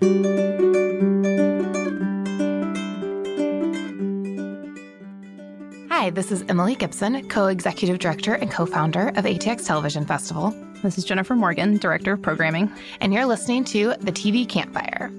Hi, this is Emily Gibson, co executive director and co founder of ATX Television Festival. This is Jennifer Morgan, director of programming. And you're listening to the TV Campfire.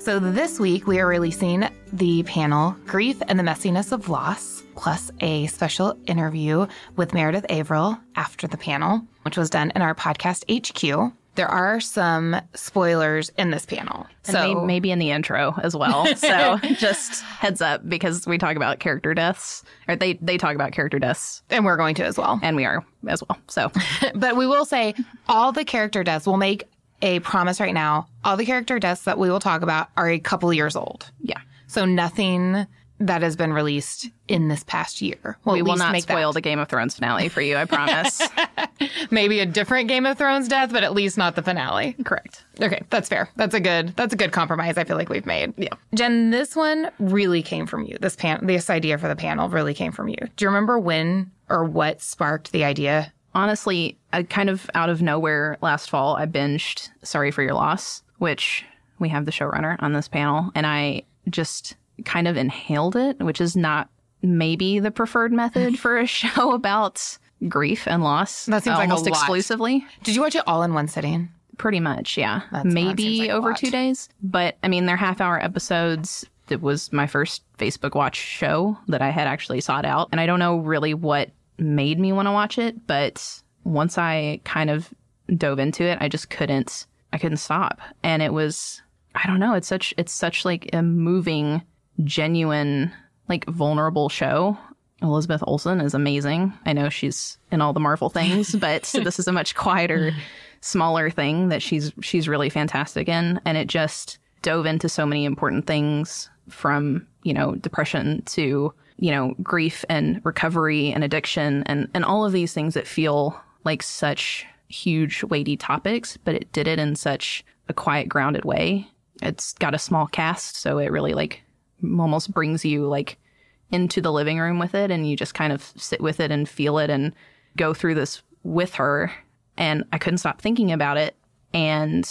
So, this week we are releasing the panel Grief and the Messiness of Loss, plus a special interview with Meredith Averill after the panel, which was done in our podcast HQ. There are some spoilers in this panel. And so maybe in the intro as well. So just heads up because we talk about character deaths, or they, they talk about character deaths, and we're going to as well. and we are as well. So but we will say all the character deaths will make a promise right now. All the character deaths that we will talk about are a couple years old. yeah, So nothing that has been released in this past year. Well, we will not make spoil that. the Game of Thrones finale for you, I promise. maybe a different Game of Thrones death, but at least not the finale. Correct. Okay, that's fair. That's a good that's a good compromise I feel like we've made. Yeah. Jen, this one really came from you. This pan this idea for the panel really came from you. Do you remember when or what sparked the idea? Honestly, I kind of out of nowhere last fall, I binged Sorry for Your Loss, which we have the showrunner on this panel, and I just kind of inhaled it, which is not maybe the preferred method for a show about grief and loss. That seems uh, like a almost exclusively. Did you watch it all in one sitting? Pretty much, yeah. That's- that maybe like over two days. But I mean, they're half hour episodes. It was my first Facebook watch show that I had actually sought out. And I don't know really what made me want to watch it, but once I kind of dove into it, I just couldn't I couldn't stop. And it was I don't know, it's such it's such like a moving, genuine, like vulnerable show. Elizabeth Olsen is amazing. I know she's in all the Marvel things, but this is a much quieter, smaller thing that she's she's really fantastic in and it just dove into so many important things from, you know, depression to, you know, grief and recovery and addiction and and all of these things that feel like such huge weighty topics, but it did it in such a quiet grounded way. It's got a small cast, so it really like almost brings you like into the living room with it and you just kind of sit with it and feel it and go through this with her. And I couldn't stop thinking about it. And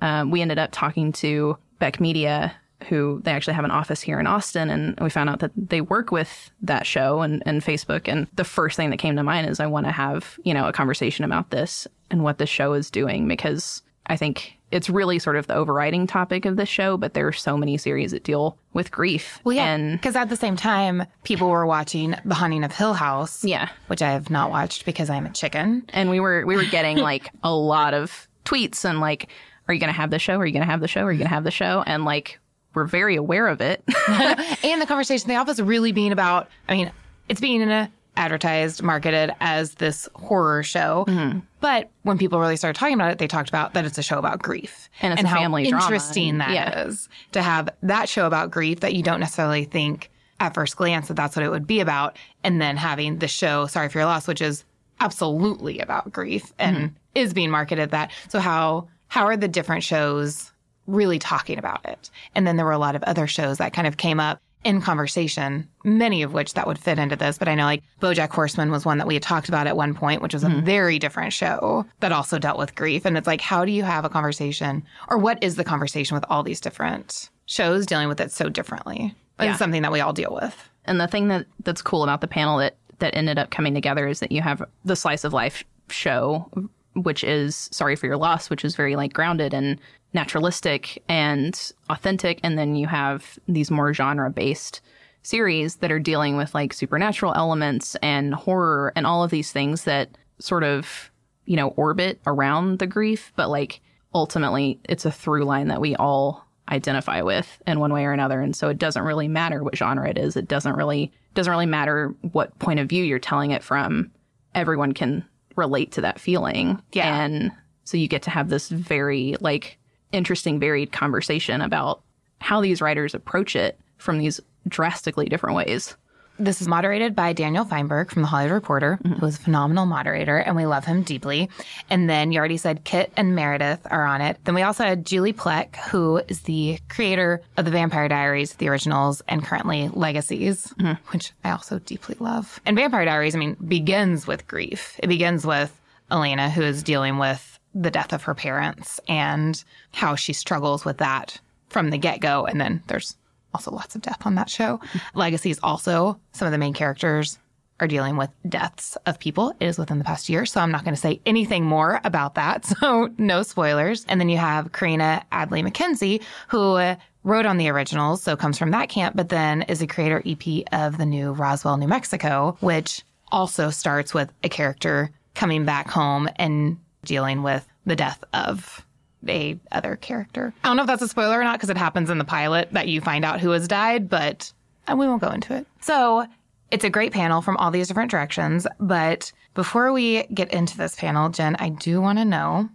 um, we ended up talking to Beck Media, who they actually have an office here in Austin. And we found out that they work with that show and, and Facebook. And the first thing that came to mind is I want to have, you know, a conversation about this and what the show is doing because I think it's really sort of the overriding topic of the show, but there are so many series that deal with grief. Well, yeah, because at the same time, people were watching The Haunting of Hill House. Yeah. which I have not watched because I'm a chicken. and we were we were getting like a lot of tweets and like, are you gonna have the show? Are you gonna have the show? Are you gonna have the show? And like we're very aware of it. and the conversation in the office really being about i mean it's being uh, advertised marketed as this horror show Mm-hmm. but when people really started talking about it they talked about that it's a show about grief And it's a how family drama, interesting and- that is yeah. to have that show about grief that you don't necessarily think at first glance that that's what it would be about and then having the show sorry for your loss which is absolutely about grief and Mm-hmm. is being marketed that so how how are the different shows really talking about it. And then there were a lot of other shows that kind of came up in conversation, many of which that would fit into this. But I know like Bojack Horseman was one that we had talked about at one point, which was a mm-hmm. very different show that also dealt with grief. And it's like, how do you have a conversation or what is the conversation with all these different shows dealing with it so differently? Yeah. It's something that we all deal with. and the thing that that's cool about the panel that that ended up coming together is that you have the slice of life show which is sorry for your loss which is very like grounded and naturalistic and authentic. And then you have these more genre based series that are dealing with like supernatural elements and horror and all of these things that sort of you know orbit around the grief. But like ultimately it's a through line that we all identify with in one way or another. And so it doesn't really matter what genre it is. It doesn't really doesn't really matter what point of view you're telling it from. Everyone can relate to that feeling Yeah. and so you get to have this very like interesting varied conversation about how these writers approach it from these drastically different ways This is moderated by Daniel Feinberg from The Hollywood Reporter, mm-hmm. who is a phenomenal moderator, and we love him deeply. And then you already said Kit and Meredith are on it. Then we also had Julie Plec, who is the creator of The Vampire Diaries, the originals, and currently Legacies, mm-hmm. which I also deeply love. And Vampire Diaries, I mean, begins with grief. It begins with Elena, who is dealing with the death of her parents and how she struggles with that from the get go. And then there's also lots of death on that show. Legacies also, some of the main characters are dealing with deaths of people. It is within the past year, so I'm not going to say anything more about that. So no spoilers. And then you have Carina Adly MacKenzie, who wrote on the originals, so comes from that camp, but then is a creator EP of the new Roswell, New Mexico, which also starts with a character coming back home and dealing with the death of a other character. I don't know if that's a spoiler or not because it happens in the pilot that you find out who has died, but uh, we won't go into it. So it's a great panel from all these different directions. But before we get into this panel, Jen, I do want to know.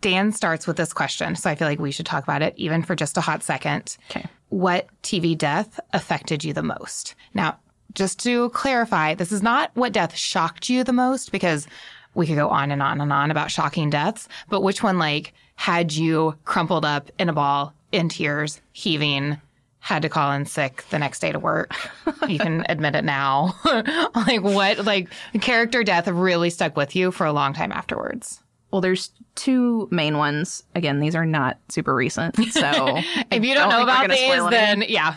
Dan starts with this question, so I feel like we should talk about it even for just a hot second. Okay. What TV death affected you the most? Now, just to clarify, this is not what death shocked you the most because we could go on and on and on about shocking deaths, but which one like had you crumpled up in a ball in tears, heaving, had to call in sick the next day to work. you can admit it now. like what like character death really stuck with you for a long time afterwards. Well, there's two main ones. Again, these are not super recent. So if you don't, know think we're about these, then yeah.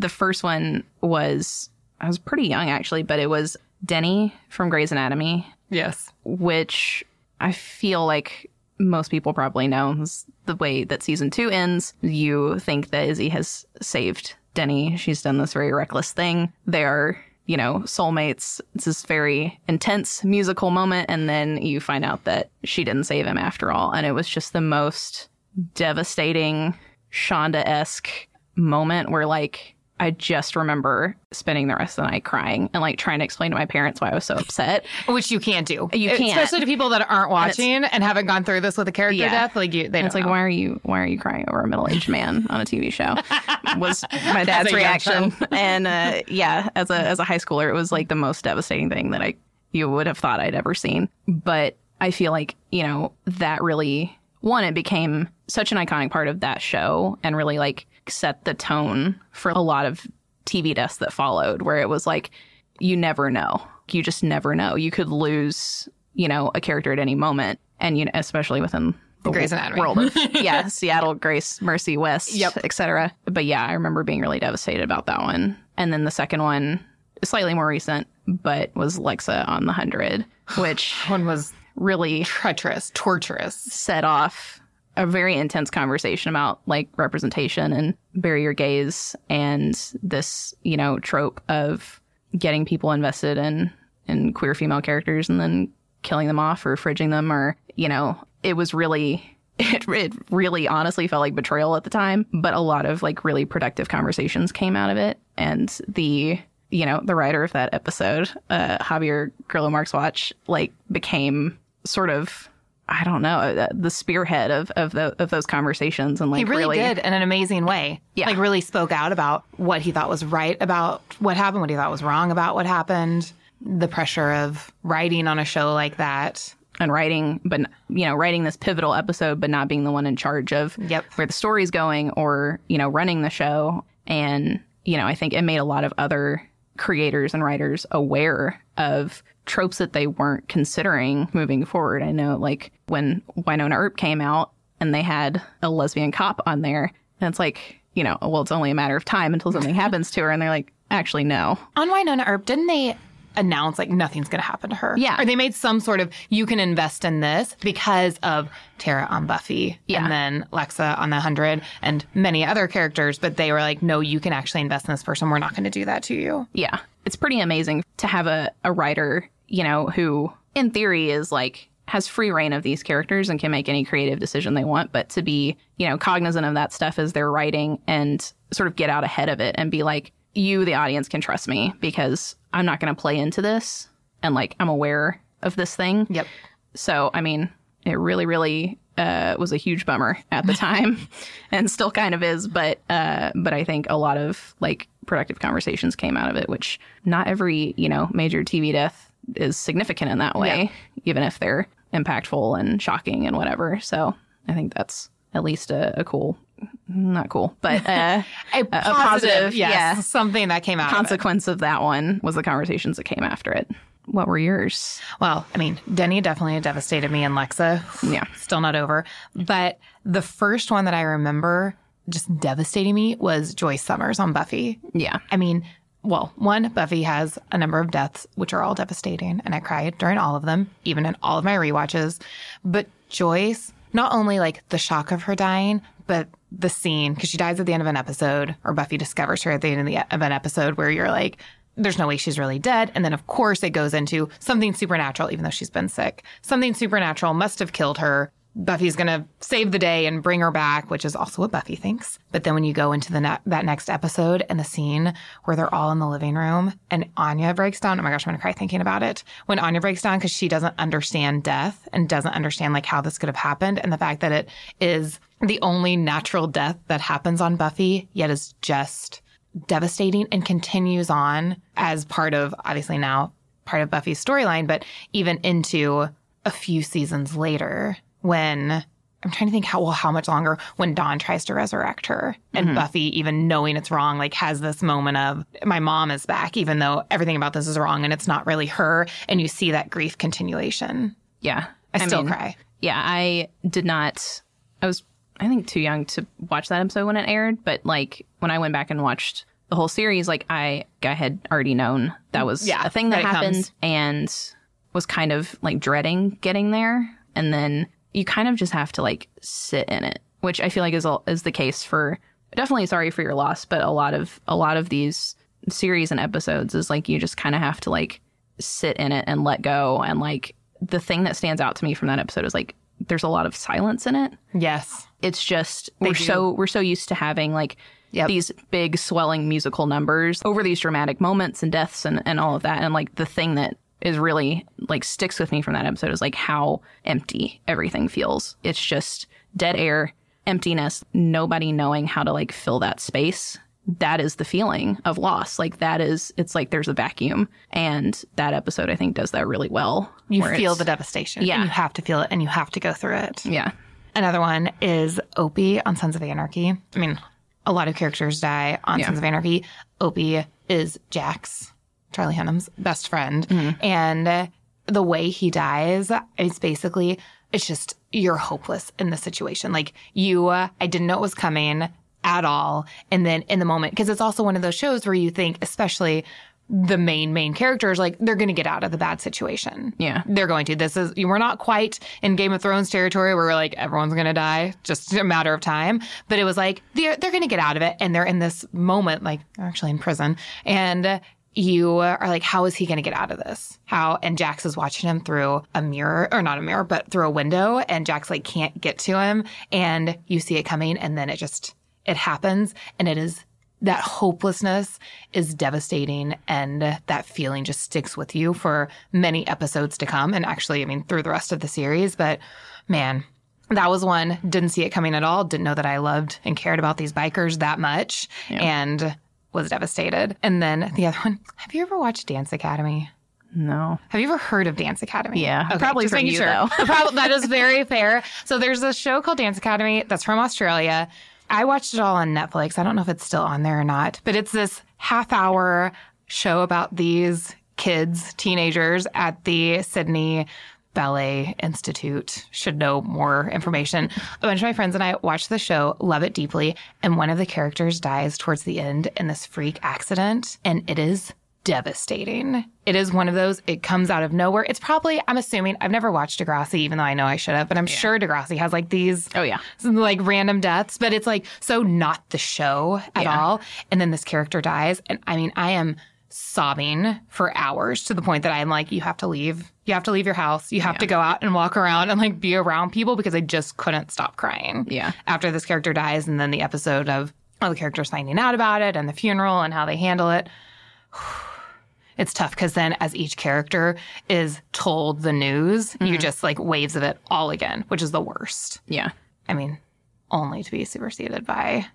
the first one was I was pretty young actually, but it was Denny from Grey's Anatomy, yes. which I feel like most people probably know is the way that season two ends. You think that Izzy has saved Denny. She's done this very reckless thing. They are, you know, soulmates. It's this very intense musical moment. And then you find out that she didn't save him after all. And it was just the most devastating Shonda esque moment where, like, I just remember spending the rest of the night crying and like trying to explain to my parents why I was so upset. Which you can't do. You can't. Especially to people that aren't watching and, haven't gone through this with a character Yeah. death. Like you they it's like, know. why are you why are you crying over a middle aged man on a TV show? Was my dad's reaction. and uh, yeah, as a as a high schooler, it was like the most devastating thing that I you would have thought I'd ever seen. But I feel like you know that really one it became such an iconic part of that show and really like set the tone for a lot of TV deaths that followed, where it was like you never know. You just never know. You could lose, you know, a character at any moment, and you know, especially within the Grey's Anatomy. world of yeah, Seattle, Grace, Mercy, West, Yep. etc. But yeah, I remember being really devastated about that one. And then the second one, slightly more recent, but was Lexa on the hundred, which One was really treacherous, torturous. set off a very intense conversation about like representation and bury your gays and this, you know, trope of getting people invested in in queer female characters and then killing them off or fridging them or, you know, it was really it, it really honestly felt like betrayal at the time, but a lot of like really productive conversations came out of it. And the you know, the writer of that episode, uh, Javier Grillo-Marxuach, like became sort of I don't know, uh, the spearhead of of, the, of those conversations and like He really, really did in an amazing way. Yeah. Like really spoke out about what he thought was right about what happened, what he thought was wrong about what happened, the pressure of writing on a show like that. and writing, but you know, writing this pivotal episode, but not being the one in charge of Yep. where the story's going or you know, running the show. And you know, I think it made a lot of other creators and writers aware of tropes that they weren't considering moving forward. I know, like when Wynonna Earp came out and they had a lesbian cop on there, and it's like, you know, well, it's only a matter of time until something happens to her, and they're like, actually, no, On Wynonna Earp, didn't they announce like nothing's going to happen to her? Yeah. Or they made some sort of you can invest in this because of Tara on Buffy Yeah. and then Lexa on the 100 and many other characters, but they were like, no, you can actually invest in this person. We're not going to do that to you. Yeah. It's pretty amazing to have a, a writer, you know, who in theory is like has free reign of these characters and can make any creative decision they want, but to be, you know, cognizant of that stuff as they're writing and sort of get out ahead of it and be like, you, the audience, can trust me because I'm not going to play into this and like I'm aware of this thing. Yep. So, I mean, it really, really uh, was a huge bummer at the time, and still kind of is. But, uh, but I think a lot of like productive conversations came out of it, which not every you know major TV death is significant in that way, even if they're impactful and shocking and whatever. So, I think that's at least a, a cool, not cool, but uh, A, positive, yes, yeah. something that came out. of consequence of that one was the conversations that came after it. what were yours? Well, I mean, Denny definitely devastated me and Lexa. Yeah. Still not over. But the first one that I remember just devastating me was Joyce Summers on Buffy. Yeah. I mean, well, one, Buffy has a number of deaths, which are all devastating, and I cried during all of them, even in all of my rewatches. But Joyce, not only like the shock of her dying, but the scene, because she dies at the end of an episode, or Buffy discovers her at the end of, the, of an episode where you're like, there's no way she's really dead. And then, of course, it goes into something supernatural, even though she's been sick. Something supernatural must have killed her. Buffy's going to save the day and bring her back, which is also what Buffy thinks. But then when you go into the ne- that next episode and the scene where they're all in the living room and Anya breaks down, oh my gosh, I'm going to cry thinking about it. When Anya breaks down because she doesn't understand death and doesn't understand like how this could have happened and the fact that it is the only natural death that happens on Buffy, yet is just devastating and continues on as part of obviously now part of Buffy's storyline, but even into a few seasons later when I'm trying to think how well how much longer when Dawn tries to resurrect her and mm-hmm. Buffy even knowing it's wrong like has this moment of my mom is back even though everything about this is wrong and it's not really her and you see that grief continuation. Yeah. I, still mean, cry. Yeah, I did not. I was, I think, too young to watch that episode when it aired. But like when I went back and watched the whole series, like I, I had already known that was Yeah, a thing that, that happened, and was kind of like dreading getting there. And then you kind of just have to like sit in it, which I feel like is all- is the case for. Definitely sorry for your loss, but a lot of a lot of these series and episodes is like you just kind of have to like sit in it and let go and like the thing that stands out to me from that episode is like there's a lot of silence in it Yes. it's just we're so we're so used to having like Yep. these big swelling musical numbers over these dramatic moments and deaths and, and all of that and like the thing that is really like sticks with me from that episode is like how empty everything feels it's just dead air emptiness nobody knowing how to like fill that space that is the feeling of loss like that is it's like there's a vacuum and that episode i think does that really well You feel the devastation. Yeah. You have to feel it and you have to go through it. yeah Another one is Opie on Sons of Anarchy. I mean, a lot of characters die on Yeah. Sons of Anarchy. Opie is Jax, Charlie Hunnam's best friend. And uh, the way he dies it's basically, it's just, you're hopeless in this situation. Like, you, uh, I didn't know it was coming at all. And then in the moment, because it's also one of those shows where you think, especially the main, main characters, like, they're going to get out of the bad situation. Yeah. They're going to. This is, we're not quite in Game of Thrones territory where we're like, everyone's going to die, just a matter of time. But it was like, they're, they're going to get out of it. And they're in this moment, like, they're actually in prison. And you are like, how is he going to get out of this? How? And Jax is watching him through a mirror, or not a mirror, but through a window. And Jax like can't get to him. And you see it coming. And then it just, it happens. And it is that hopelessness is devastating and that feeling just sticks with you for many episodes to come and actually i mean through the rest of the series but man that was one didn't see it coming at all didn't know that i loved and cared about these bikers that much and was devastated and then the other one have you ever watched dance academy no have you ever heard of Dance Academy? Yeah, probably just from you, sure. though. Prob- that is very fair. So there's a show called Dance Academy that's from Australia. I watched it all on Netflix. I don't know if it's still on there or not, but it's this half hour show about these kids, teenagers at the Sydney Ballet Institute. Should know more information. A bunch of my friends and I watched the show, love it deeply, and one of the characters dies towards the end in this freak accident, and it is devastating. It is one of those, it comes out of nowhere. It's probably, I'm assuming, I've never watched Degrassi, even though I know I should have, but I'm sure Degrassi has like these oh yeah some, like random deaths, but it's like so not the show at Yeah. all. And then this character dies. And I mean, I am sobbing for hours to the point that I'm like, you have to leave. You have to leave your house. You have to go out and walk around and like be around people because I just couldn't stop crying. Yeah. After this character dies, and then the episode of all the characters finding out about it and the funeral and how they handle it. It's tough because then, as each character is told the news, Mm-hmm. you just like waves of it all again, which is the worst. yeah I mean, only to be superseded by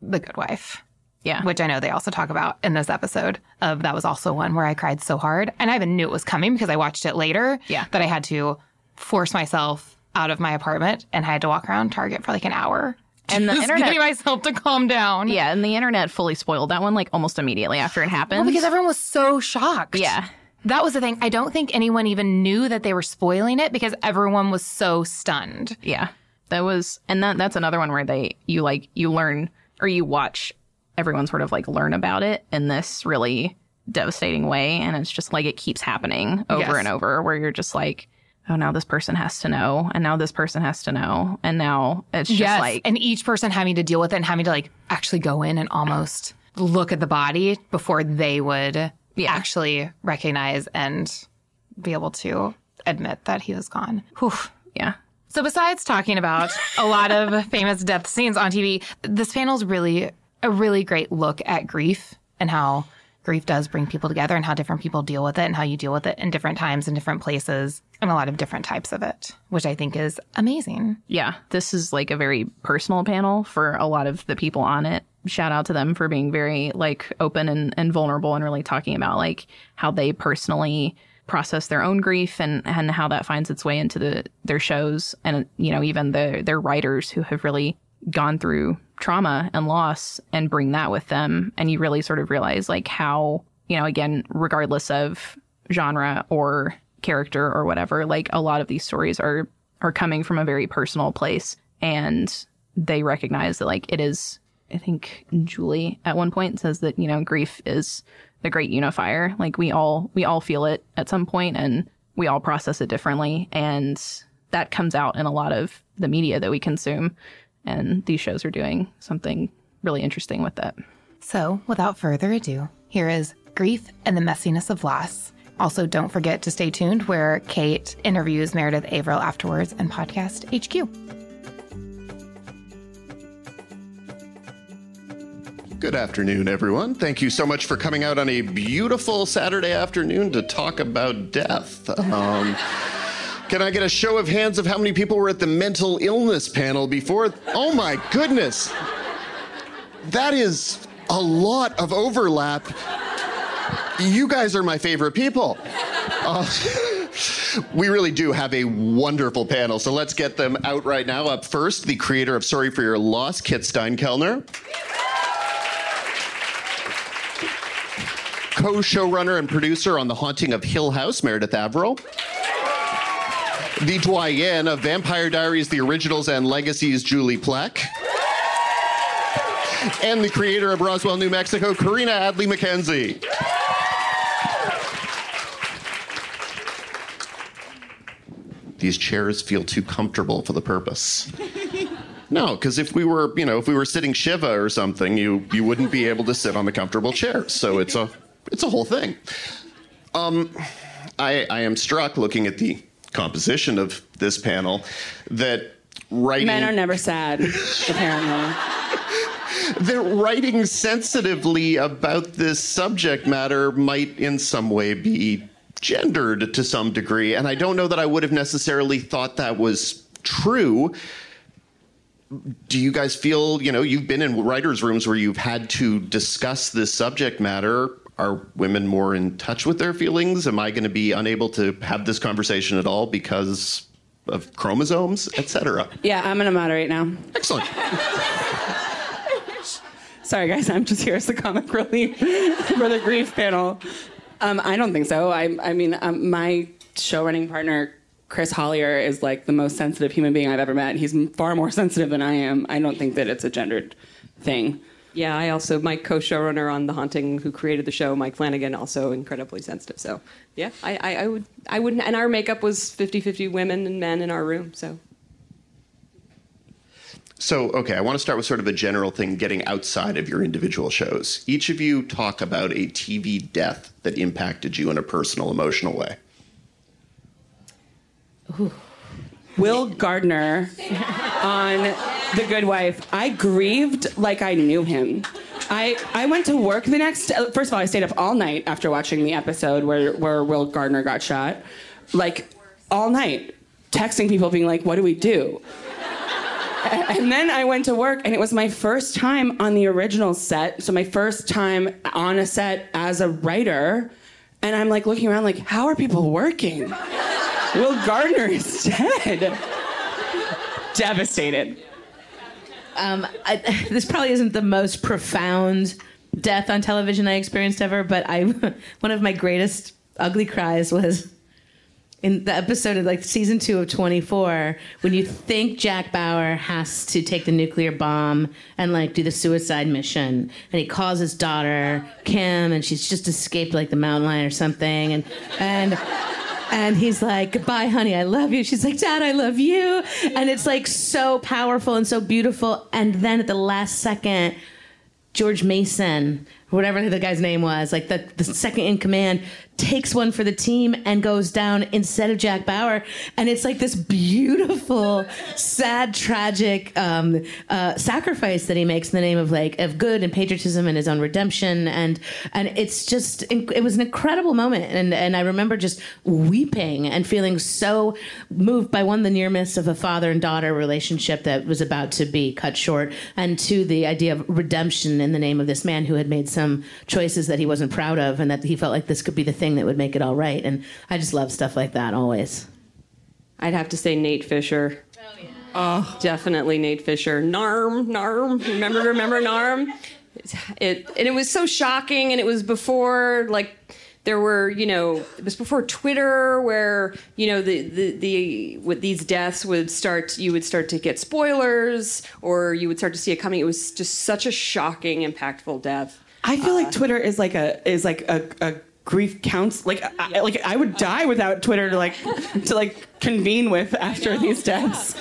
The Good Wife, yeah which I know they also talk about in this episode. Of that was also one where I cried so hard, and I even knew it was coming because I watched it later. Yeah. that I had to force myself out of my apartment and I had to walk around Target for like an hour. And the internet- getting myself to calm down. Yeah, and the internet fully spoiled that one like almost immediately after it happened. Well, because everyone was so shocked. yeah, That was the thing. I don't think anyone even knew that they were spoiling it because everyone was so stunned. Yeah. That was and that that's another one where they you like you learn or you watch everyone sort of like learn about it in this really devastating way and it's just like it keeps happening over Yes. and over where you're just like oh now this person has to know and now this person has to know and now it's just yes. like and each person having to deal with it and having to like actually go in and almost look at the body before they would actually recognize and be able to admit that he was gone. Whew. yeah So besides talking about a lot of famous death scenes on TV, this panel is really a really great look at grief and how grief does bring people together and how different people deal with it and how you deal with it in different times and different places and a lot of different types of it, which I think is amazing. yeah, this is like a very personal panel for a lot of the people on it. Shout out to them for being very like open and, and vulnerable and really talking about like how they personally process their own grief and, and how that finds its way into the their shows and you know even the their writers who have really gone through trauma and loss and bring that with them. And you really sort of realize like how you know again regardless of genre or character or whatever like a lot of these stories are are coming from a very personal place. And they recognize that like it is i think julie at one point says that you know grief is the great unifier. Like we all we all feel it at some point and we all process it differently. And that comes out in a lot of the media that we consume and these shows are doing something really interesting with that So, without further ado, here is Grief and the Messiness of Loss. Also, don't forget to stay tuned where Kate interviews Meredith Averill afterwards and podcast HQ. Good afternoon, everyone. Thank you so much for coming out on a beautiful Saturday afternoon to talk about death. Um, can I get a show of hands of how many people were at the mental illness panel before? Oh my goodness. That is a lot of overlap. You guys are my favorite people. Uh, we really do have a wonderful panel, so let's get them out right now. Up first, the creator of Sorry for Your Loss, Kit Stein Steinkellner. co-showrunner and producer on The Haunting of Hill House, Meredith Averill. The doyenne of Vampire Diaries, The Originals and Legacies, Julie Plec. And the creator of Roswell, New Mexico, Carina Adly MacKenzie. These chairs feel too comfortable for the purpose. No, because if we were, you know, if we were sitting Shiva or something, you you wouldn't be able to sit on the comfortable chairs. So it's a it's a whole thing. Um, I I am struck looking at the composition of this panel that writing Men are never sad, apparently. that writing sensitively about this subject matter might in some way be gendered to some degree. And I don't know that I would have necessarily thought that was true. Do you guys feel, you know, you've been in writers' rooms where you've had to discuss this subject matter? Are women more in touch with their feelings? Am I going to be unable to have this conversation at all because of chromosomes, etc.? Yeah, I'm gonna moderate now. Excellent. Sorry, guys, I'm just here as the comic relief for the grief panel. Um, I don't think so. I, I mean, um, my show running partner, Chris Hollier, is like the most sensitive human being I've ever met. He's far more sensitive than I am. I don't think that it's a gendered thing. Yeah, I also my co-showrunner on The Haunting, who created the show, Mike Flanagan, also incredibly sensitive. So yeah, I, I, I would I wouldn't and our makeup was 50-50 women and men in our room. So So, okay, I want to start with sort of a general thing getting outside of your individual shows. Each of you talk about a TV death that impacted you in a personal, emotional way. Will Gardner on The Good Wife. I grieved like I knew him. I, I went to work the next. First of all, I stayed up all night after watching the episode where where Will Gardner got shot, like all night, texting people, being like, "What do we do?" And then I went to work, and it was my first time on the original set. So my first time on a set as a writer, and I'm like looking around, like, how are people working? Will Gardner is dead. Devastated. Um, I, this probably isn't the most profound death on television I experienced ever, but I one of my greatest ugly cries was in the episode of like season two of 24 when you think jack bauer has to take the nuclear bomb and like do the suicide mission and he calls his daughter kim and she's just escaped like the mountain lion or something and and and he's like, Goodbye, honey, I love you. She's like, Dad, I love you. And it's like so powerful and so beautiful. And then at the last second, George Mason, whatever the guy's name was, like the, the second in command, takes one for the team and goes down instead of Jack Bauer. And it's like this beautiful, sad, tragic um, uh, sacrifice that he makes in the name of like of good and patriotism and his own redemption. And and it's just it was an incredible moment. And and I remember just weeping and feeling so moved by one the near miss of a father and daughter relationship that was about to be cut short, and two the idea of redemption in the name of this man who had made some choices that he wasn't proud of, and that he felt like this could be the thing that would make it all right. And I just love stuff like that always. I'd have to say Nate Fisher. Oh, oh, definitely Nate Fisher. Narm, Narm. Remember, remember Narm? It and it was so shocking, and it was before like there were you know it was before Twitter where you know the the the with these deaths would start you would start to get spoilers or you would start to see it coming. It was just such a shocking, impactful death. I feel like uh, Twitter is like a is like a, a grief counts like I, like I would die without Twitter to like to like convene with after these deaths.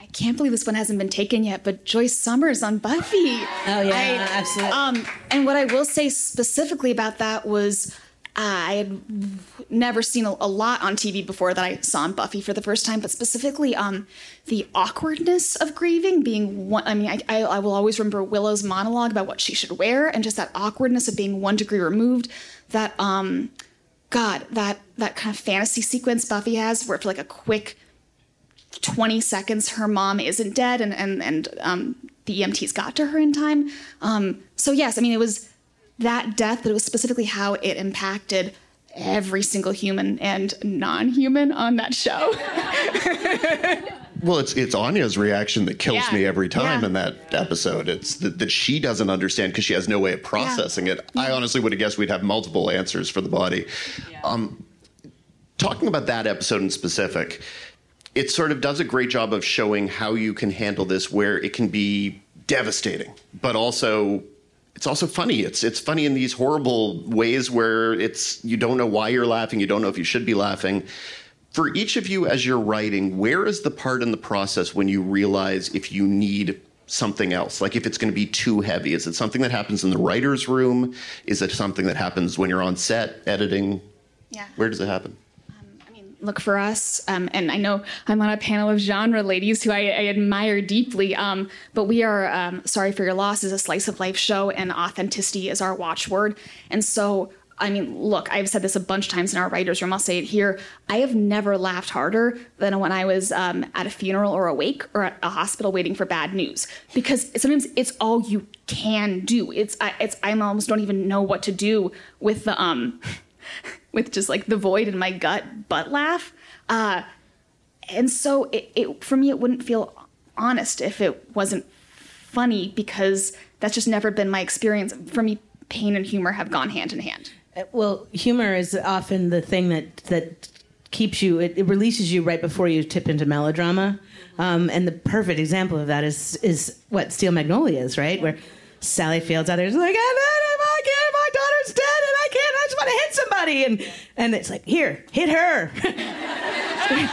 I can't believe this one hasn't been taken yet, but Joyce Summers on Buffy. Oh yeah, absolutely. Um, and what I will say specifically about that was I had never seen a, a lot on TV before that I saw on Buffy for the first time, but specifically um, the awkwardness of grieving being one. I mean, I, I, I will always remember Willow's monologue about what she should wear and just that awkwardness of being one degree removed. That, um, God, that, that kind of fantasy sequence Buffy has where for like a quick 20 seconds her mom isn't dead and and and um, the EMTs got to her in time. Um, so yes, I mean it was that death, but it was specifically how it impacted every single human and non-human on that show. Well, it's it's Anya's reaction that kills Yeah. me every time Yeah. in that episode. It's that, that she doesn't understand because she has no way of processing it. I honestly would have guessed we'd have multiple answers for the body. Um, talking about that episode in specific, it sort of does a great job of showing how you can handle this, where it can be devastating, but also it's also funny. It's it's funny in these horrible ways where it's you don't know why you're laughing, you don't know if you should be laughing. For each of you as you're writing, where is the part in the process when you realize if you need something else? Like if it's going to be too heavy, is it something that happens in the writer's room? Is it something that happens when you're on set editing? Yeah. Where does it happen? Look for us, um, and I know I'm on a panel of genre ladies who I, I admire deeply. Um, but we are um, sorry for your loss is a slice of life show, and authenticity is our watchword. And so, I mean, look, I've said this a bunch of times in our writers' room. I'll say it here. I have never laughed harder than when I was um, at a funeral or awake or at a hospital waiting for bad news, because sometimes it's all you can do. It's I, it's I almost don't even know what to do with the um with just like the void in my gut butt laugh. Uh, and so it, it for me it wouldn't feel honest if it wasn't funny because that's just never been my experience. For me, pain and humor have gone hand in hand. Well, humor is often the thing that that keeps you. It, it releases you right before you tip into melodrama. Um, and the perfect example of that is is what Steel Magnolias, right? Where Sally Fields out there is like, I can't, my daughter's dead, and I can't. Want to hit somebody, and and it's like, here, hit her. And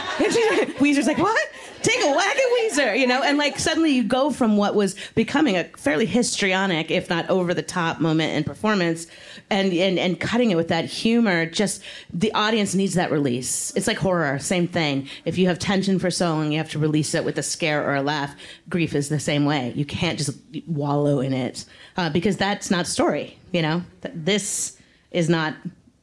Ouiser's like, what? Take a whack at Ouiser, you know? And like suddenly you go from what was becoming a fairly histrionic, if not over the top moment in performance, and, and and cutting it with that humor, just the audience needs that release. It's like horror, same thing. If you have tension for so long, you have to release it with a scare or a laugh. Grief is the same way. You can't just wallow in it uh, because that's not story, you know? Th- This is not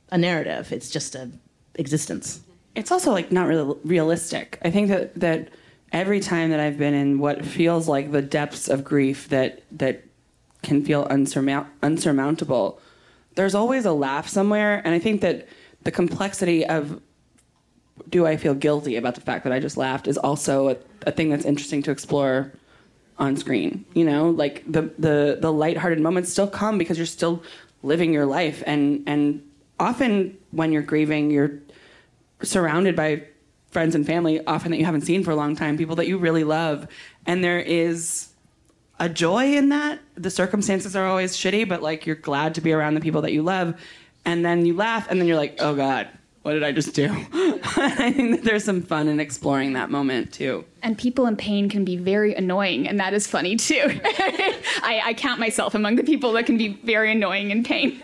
a narrative, it's just a existence. it's also like not really realistic. I think that that every time that I've been in what feels like the depths of grief that that can feel unsurmount, unsurmountable, there's always a laugh somewhere, and I think that the complexity of do I feel guilty about the fact that I just laughed is also a, a thing that's interesting to explore on screen. You know, like the the the lighthearted moments still come because you're still living your life and and often when you're grieving, you're surrounded by friends and family, often that you haven't seen for a long time, people that you really love. And there is a joy in that. The circumstances are always shitty, but like you're glad to be around the people that you love. And then you laugh, and then you're like, oh God, what did I just do? I think that there's some fun in exploring that moment too. And people in pain can be very annoying, and that is funny too. I, I count myself among the people that can be very annoying in pain.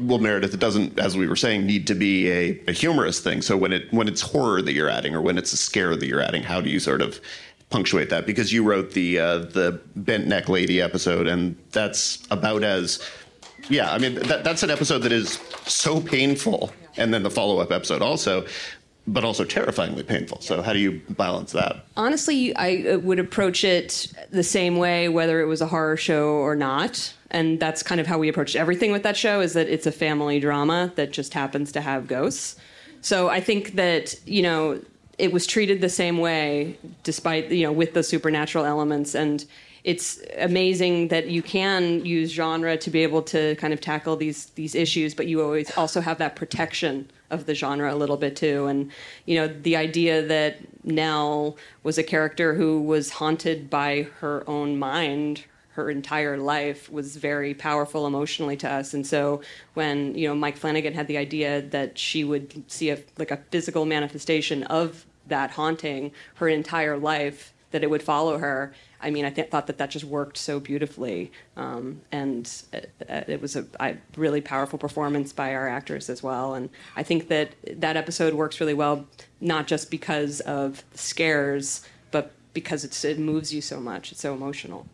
well, Meredith, it doesn't, as we were saying, need to be a, a humorous thing. So when it when it's horror that you're adding, or when it's a scare that you're adding, how do you sort of punctuate that? Because you wrote the uh, the bent neck lady episode, and that's about as yeah. I mean, that, that's an episode that is so painful, and then the follow up episode also. But also terrifyingly painful. So, how do you balance that? Honestly, I uh, would approach it the same way, whether it was a horror show or not. And that's kind of how we approached everything with that show is that it's a family drama that just happens to have ghosts. So I think that, you know, it was treated the same way despite, you know, with the supernatural elements. And it's amazing that you can use genre to be able to kind of tackle these these issues, but you always also have that protection of the genre a little bit too. And you know, the idea that Nell was a character who was haunted by her own mind her entire life was very powerful emotionally to us. And so when you know Mike Flanagan had the idea that she would see a like a physical manifestation of that haunting her entire life, that it would follow her. I mean, I th- thought that that just worked so beautifully, um, and it, it was a really powerful performance by our actors as well. And I think that that episode works really well, not just because of scares, but because it's, it moves you so much. It's so emotional.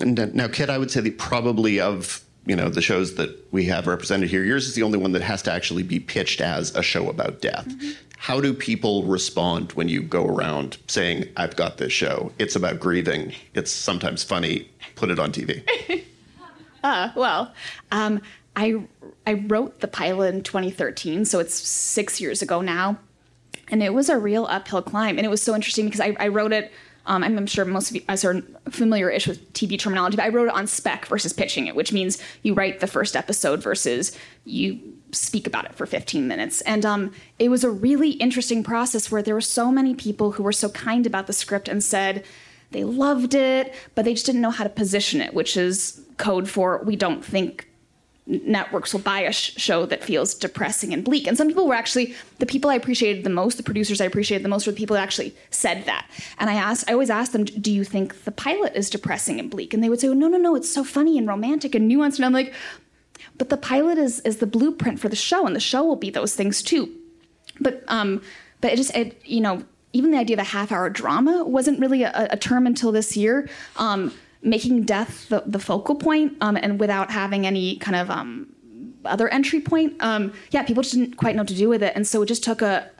And now, Kit, I would say that probably of you know the shows that we have represented here, yours is the only one that has to actually be pitched as a show about death. How do people respond when you go around saying, "I've got this show. It's about grieving. It's sometimes funny. Put it on TV." Uh, well, um, I I wrote the pilot in 2013, so it's six years ago now, and it was a real uphill climb. And it was so interesting because I, I wrote it. Um, I'm, sure most of you are familiar-ish with TV terminology, but I wrote it on spec versus pitching it, which means you write the first episode versus you speak about it for 15 minutes. And um, it was a really interesting process where there were so many people who were so kind about the script and said they loved it, but they just didn't know how to position it, which is code for we don't think networks will buy a sh- show that feels depressing and bleak. And some people were actually the people I appreciated the most, the producers I appreciated the most, were the people that actually said that. And I asked, I always asked them, "Do you think the pilot is depressing and bleak?" And they would say, oh, "No, no, no, it's so funny and romantic and nuanced." And I'm like, "But the pilot is is the blueprint for the show, and the show will be those things too." But um, but it just it you know even the idea of a half hour drama wasn't really a, a term until this year. Um, making death the, the focal point um, and without having any kind of um, other entry point um, yeah people just didn't quite know what to do with it. And so it just took a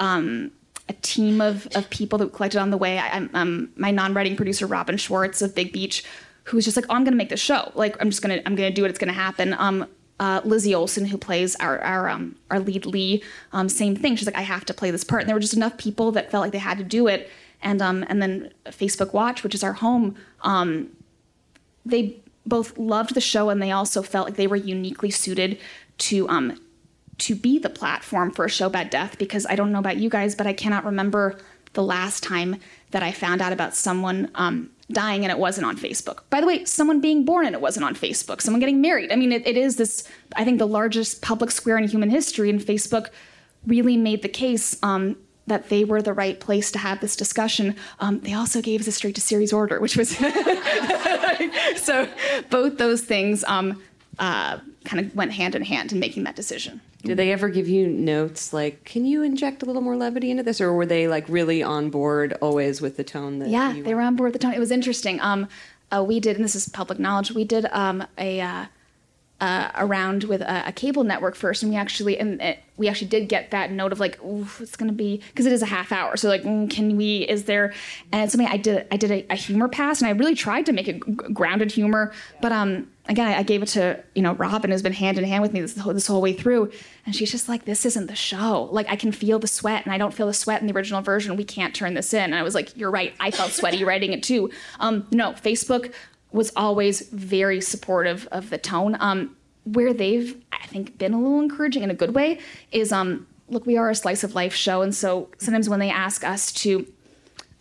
um, a team of, of people that collected on the way. I, um, my non-writing producer robin schwartz of big beach who was just like oh i'm gonna make this show. Like i'm just gonna i'm gonna do it. It's gonna happen. Um, uh, Lizzie Olson, who plays our our um, our lead Lee, um, same thing. She's like, I have to play this part, and there were just enough people that felt like they had to do it. And um, and then Facebook Watch, which is our home, um, they both loved the show and they also felt like they were uniquely suited to um to be the platform for a show about death because I don't know about you guys, but I cannot remember the last time that I found out about someone um, dying and it wasn't on Facebook. By the way, someone being born and it wasn't on Facebook. Someone getting married. I mean, it, it is this. I think the largest public square in human history, and Facebook really made the case um, that they were the right place to have this discussion. Um, they also gave us a straight to series order, which was so both those things um, uh, kind of went hand in hand in making that decision. Did they ever give you notes like, can you inject a little more levity into this? Or were they like really on board always with the tone that Yeah, they were on board with the tone. It was interesting. Um, uh, we did, and this is public knowledge. We did um, a uh, uh, around with a, a cable network first, and we actually and it, we actually did get that note of like, it's to be because it is a half hour. So like, mm, can we? Is there? And something I did. I did a, a humor pass, and I really tried to make it grounded humor, but um. Again, I, I gave it to you know Robin, who's been hand in hand with me this whole, this whole way through, and she's just like, "This isn't the show. Like, I can feel the sweat, and I don't feel the sweat in the original version. We can't turn this in." And I was like, "You're right. I felt sweaty writing it too." Um, no, Facebook was always very supportive of the tone. Um, where they've I think been a little encouraging in a good way is um look we are a slice of life show and so sometimes when they ask us to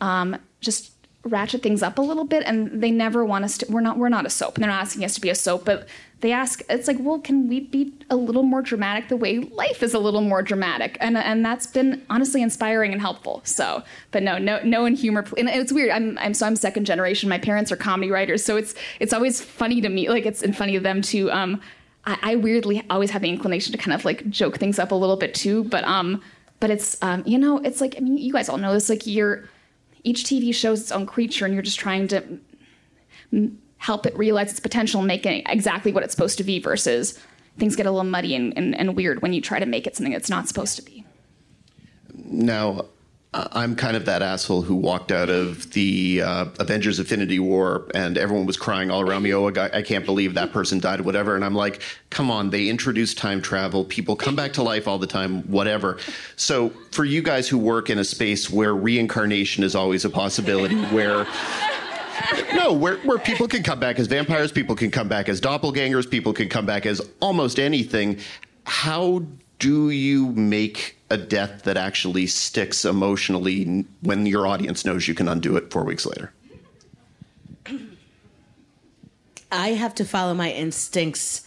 um just ratchet things up a little bit and they never want us to we're not we're not a soap and they're not asking us to be a soap but they ask it's like well can we be a little more dramatic the way life is a little more dramatic? And and that's been honestly inspiring and helpful. So but no no no in humor and it's weird. I'm, I'm so I'm second generation. My parents are comedy writers. So it's it's always funny to me like it's and funny to them to um I, I weirdly always have the inclination to kind of like joke things up a little bit too. But um but it's um you know it's like I mean you guys all know this like you're each TV shows its own creature, and you're just trying to help it realize its potential and make it exactly what it's supposed to be. Versus things get a little muddy and, and, and weird when you try to make it something it's not supposed to be. Now, I'm kind of that asshole who walked out of the uh, Avengers Infinity War and everyone was crying all around me. Oh, I, I can't believe that person died, whatever. And I'm like, come on, they introduced time travel. People come back to life all the time, whatever. So, for you guys who work in a space where reincarnation is always a possibility, where no, where, where people can come back as vampires, people can come back as doppelgangers, people can come back as almost anything. How do you make a death that actually sticks emotionally when your audience knows you can undo it four weeks later? I have to follow my instincts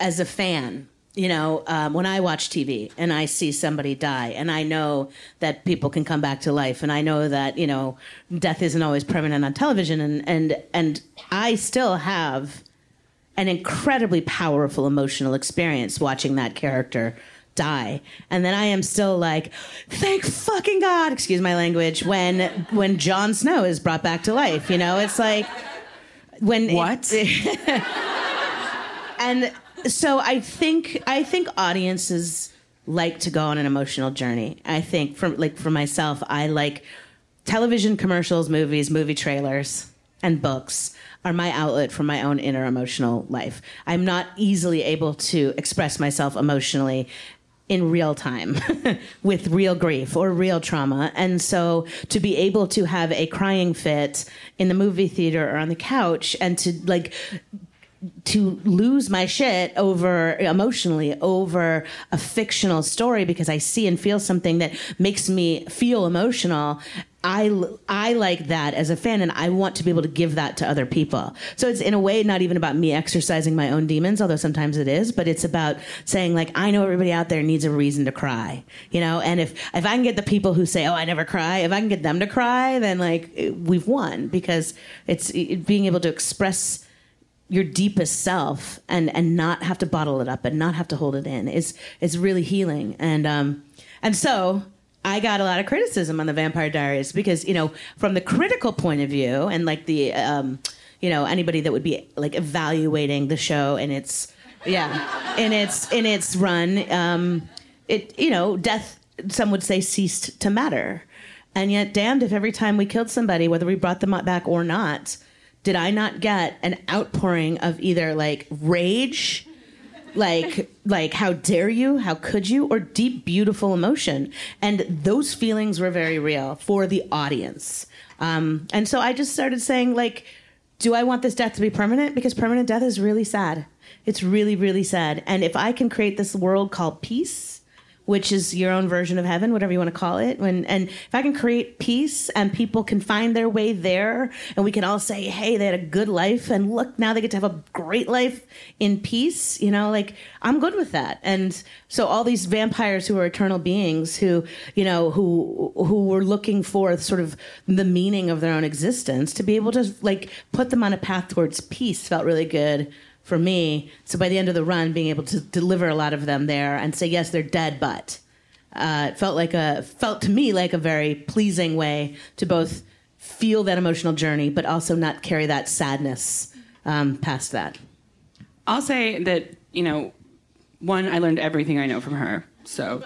as a fan. You know, um, when I watch TV and I see somebody die, and I know that people can come back to life, and I know that you know death isn't always permanent on television, and and and I still have an incredibly powerful emotional experience watching that character die and then i am still like thank fucking god excuse my language when when Jon snow is brought back to life you know it's like when What? and so I think I think audiences like to go on an emotional journey. I think from like for myself, I like television commercials, movies, movie trailers, and books are my outlet for my own inner emotional life. I'm not easily able to express myself emotionally in real time with real grief or real trauma. And so to be able to have a crying fit in the movie theater or on the couch and to like to lose my shit over emotionally over a fictional story because I see and feel something that makes me feel emotional. I, I like that as a fan and I want to be able to give that to other people. So it's in a way not even about me exercising my own demons, although sometimes it is, but it's about saying like, I know everybody out there needs a reason to cry, you know? And if, if I can get the people who say, oh, I never cry, if I can get them to cry, then like we've won because it's it, being able to express your deepest self and and not have to bottle it up and not have to hold it in is is really healing. And um and so I got a lot of criticism on the Vampire Diaries because you know from the critical point of view and like the um you know anybody that would be like evaluating the show and its yeah in its in its run um it you know death some would say ceased to matter. And yet damned if every time we killed somebody whether we brought them back or not did I not get an outpouring of either like rage, like like how dare you, how could you, or deep beautiful emotion, and those feelings were very real for the audience. Um, and so I just started saying like, do I want this death to be permanent? Because permanent death is really sad. It's really really sad. And if I can create this world called peace which is your own version of heaven, whatever you want to call it. When and if I can create peace and people can find their way there, and we can all say, "Hey, they had a good life, and look, now they get to have a great life in peace." You know, like I'm good with that. And so all these vampires who are eternal beings, who you know, who who were looking for sort of the meaning of their own existence, to be able to like put them on a path towards peace felt really good for me. So by the end of the run, being able to deliver a lot of them there and say, yes, they're dead, but uh, it felt like a felt to me like a very pleasing way to both feel that emotional journey, but also not carry that sadness um, past that. I'll say that you know, one, I learned everything I know from her. So,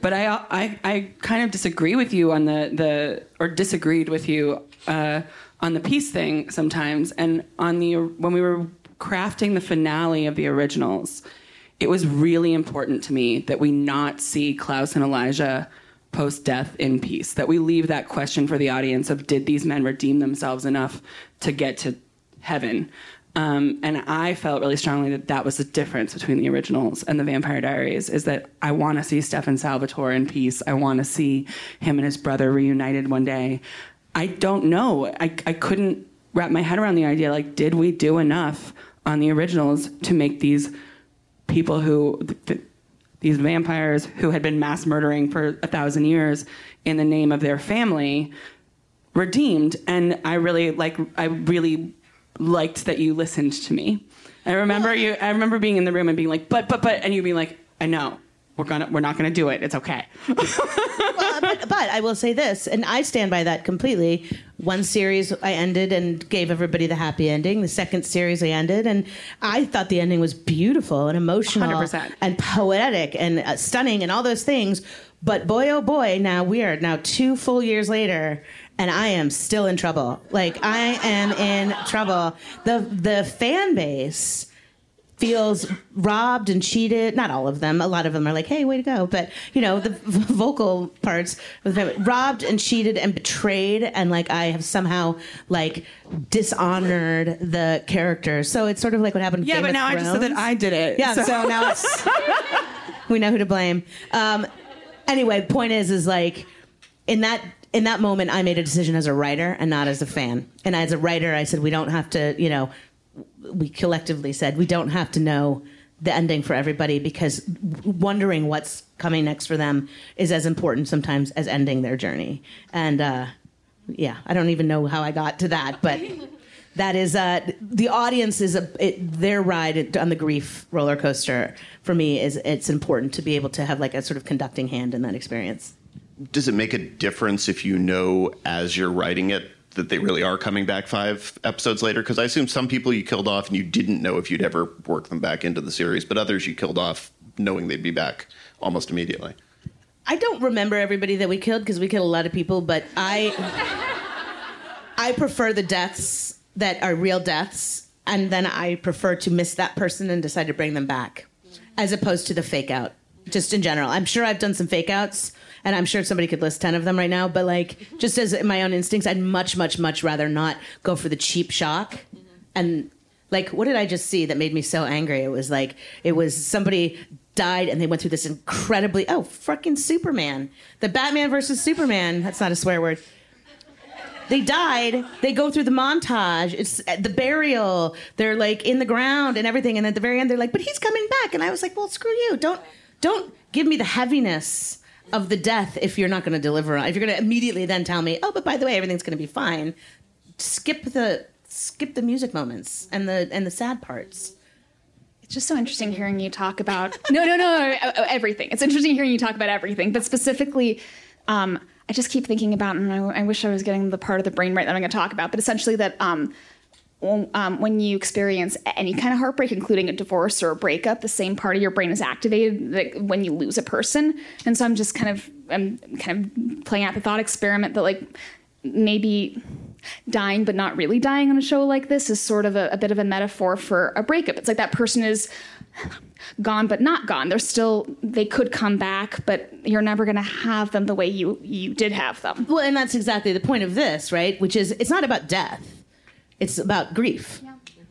but I I, I kind of disagree with you on the the or disagreed with you uh, on the peace thing sometimes, and on the when we were crafting the finale of the originals, it was really important to me that we not see Klaus and Elijah post death in peace. That we leave that question for the audience of did these men redeem themselves enough to get to heaven? Um, and I felt really strongly that that was the difference between the originals and the Vampire Diaries is that I want to see Stefan Salvatore in peace. I want to see him and his brother reunited one day. I don't know. I, I couldn't wrap my head around the idea like, did we do enough on the originals to make these people who, th- th- these vampires who had been mass murdering for a thousand years in the name of their family redeemed? And I really like, I really liked that you listened to me. I remember you. I remember being in the room and being like, "But, but, but," and you being like, "I know, we're gonna, we're not gonna do it. It's okay." well, but, but I will say this, and I stand by that completely. One series I ended and gave everybody the happy ending. The second series I ended, and I thought the ending was beautiful and emotional 100%. and poetic and uh, stunning and all those things. But boy, oh boy, now we are now two full years later, and I am still in trouble. Like I am in trouble. The the fan base feels robbed and cheated. Not all of them. A lot of them are like, "Hey, way to go!" But you know, the v- vocal parts robbed and cheated and betrayed, and like I have somehow like dishonored the character. So it's sort of like what happened. yeah, Game but now I just said that I did it. Yeah, so, now it's we know who to blame. Um, anyway, point is, is like in that in that moment, I made a decision as a writer and not as a fan. And as a writer, I said we don't have to, you know, we collectively said we don't have to know the ending for everybody because wondering what's coming next for them is as important sometimes as ending their journey. And uh, yeah, I don't even know how I got to that, but that is uh, the audience is a it, their ride on the grief roller coaster. For me, is it's important to be able to have like a sort of conducting hand in that experience. Does it make a difference if you know as you're writing it that they really are coming back five episodes later? Because I assume some people you killed off and you didn't know if you'd ever work them back into the series, but others you killed off knowing they'd be back almost immediately. I don't remember everybody that we killed because we killed a lot of people, but I I prefer the deaths that are real deaths, and then I prefer to miss that person and decide to bring them back, as opposed to the fake out. Just in general, I'm sure I've done some fake outs, and I'm sure somebody could list ten of them right now. But like, just as my own instincts, I'd much, much, much rather not go for the cheap shock, and like what did i just see that made me so angry? It was like it was somebody died and they went through this incredibly oh fucking superman. The batman versus superman. That's not a swear word. They died. They go through the montage. It's the burial. They're like in the ground and everything. And at the very end they're like but he's coming back. And i was like well screw you. Don't don't give me the heaviness of the death if you're not going to deliver on if you're going to immediately then tell me oh but by the way everything's going to be fine skip the skip the music moments and the and the sad parts. It's just so interesting hearing you talk about no, no, no, no, everything. It's interesting hearing you talk about everything, but specifically, um, I just keep thinking about, and I, I wish I was getting the part of the brain right that I'm going to talk about, but essentially that um, um, when you experience any kind of heartbreak, including a divorce or a breakup, the same part of your brain is activated like, when you lose a person. And so I'm just kind of I'm kind of playing out the thought experiment that like maybe dying but not really dying on a show like this is sort of a, a bit of a metaphor for a breakup. It's like that person is gone but not gone. They're still they could come back, but you're never going to have them the way you you did have them. Well, and that's exactly the point of this, right? Which is it's not about death. It's about grief.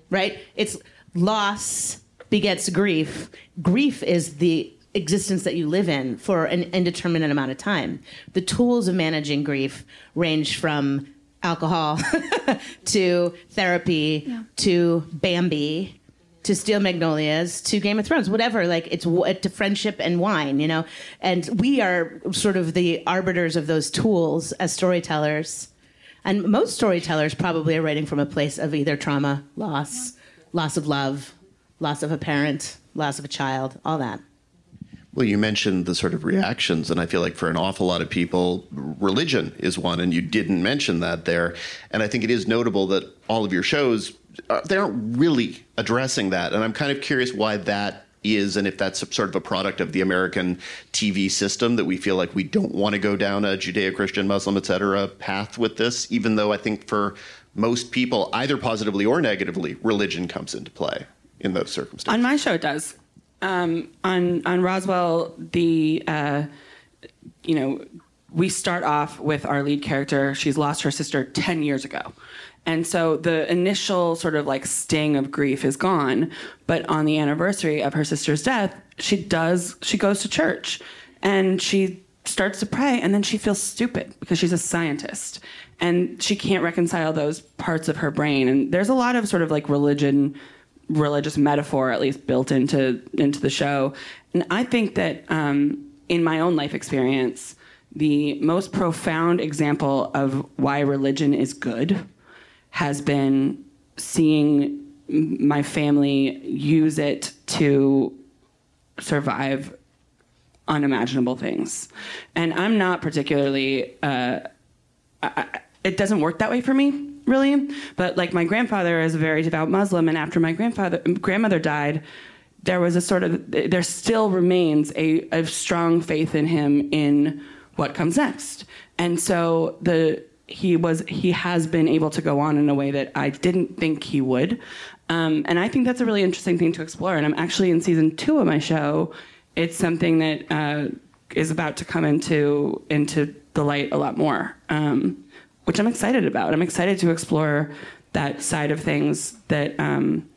Right? It's loss begets grief. Grief is the existence that you live in for an indeterminate amount of time. The tools of managing grief range from alcohol to therapy to Bambi to Steel Magnolias to Game of Thrones, whatever. Like it's to friendship and wine, you know. And we are sort of the arbiters of those tools as storytellers. And most storytellers probably are writing from a place of either trauma, loss, loss of love, loss of a parent, loss of a child, all that. Well, you mentioned the sort of reactions, and I feel like for an awful lot of people, religion is one, and you didn't mention that there. And I think it is notable that all of your shows, uh, they aren't really addressing that. And I'm kind of curious why that is, and if that's sort of a product of the American TV system that we feel like we don't want to go down a Judeo-Christian, Muslim, et cetera, path with this, even though I think for most people, either positively or negatively, religion comes into play in those circumstances. On my show, it does. Um, on on Roswell, the uh, you know we start off with our lead character. She's lost her sister 10 years ago. And so the initial sort of like sting of grief is gone. But on the anniversary of her sister's death, she does, she goes to church and she starts to pray and then she feels stupid because she's a scientist and she can't reconcile those parts of her brain. And there's a lot of sort of like religion, religious metaphor at least built into, into the show. And I think that um, in my own life experience, the most profound example of why religion is good has been seeing my family use it to survive unimaginable things. And I'm not particularly, uh, I, it doesn't work that way for me, really. But like my grandfather is a very devout Muslim, and after my grandfather grandmother died, there was a sort of there still remains a, a strong faith in him in what comes next. And so the he was he has been able to go on in a way that I didn't think he would. Um, and I think that's a really interesting thing to explore. And I'm actually in season two of my show. It's something that uh, is about to come into into the light a lot more, um, which I'm excited about. I'm excited to explore that side of things that, um,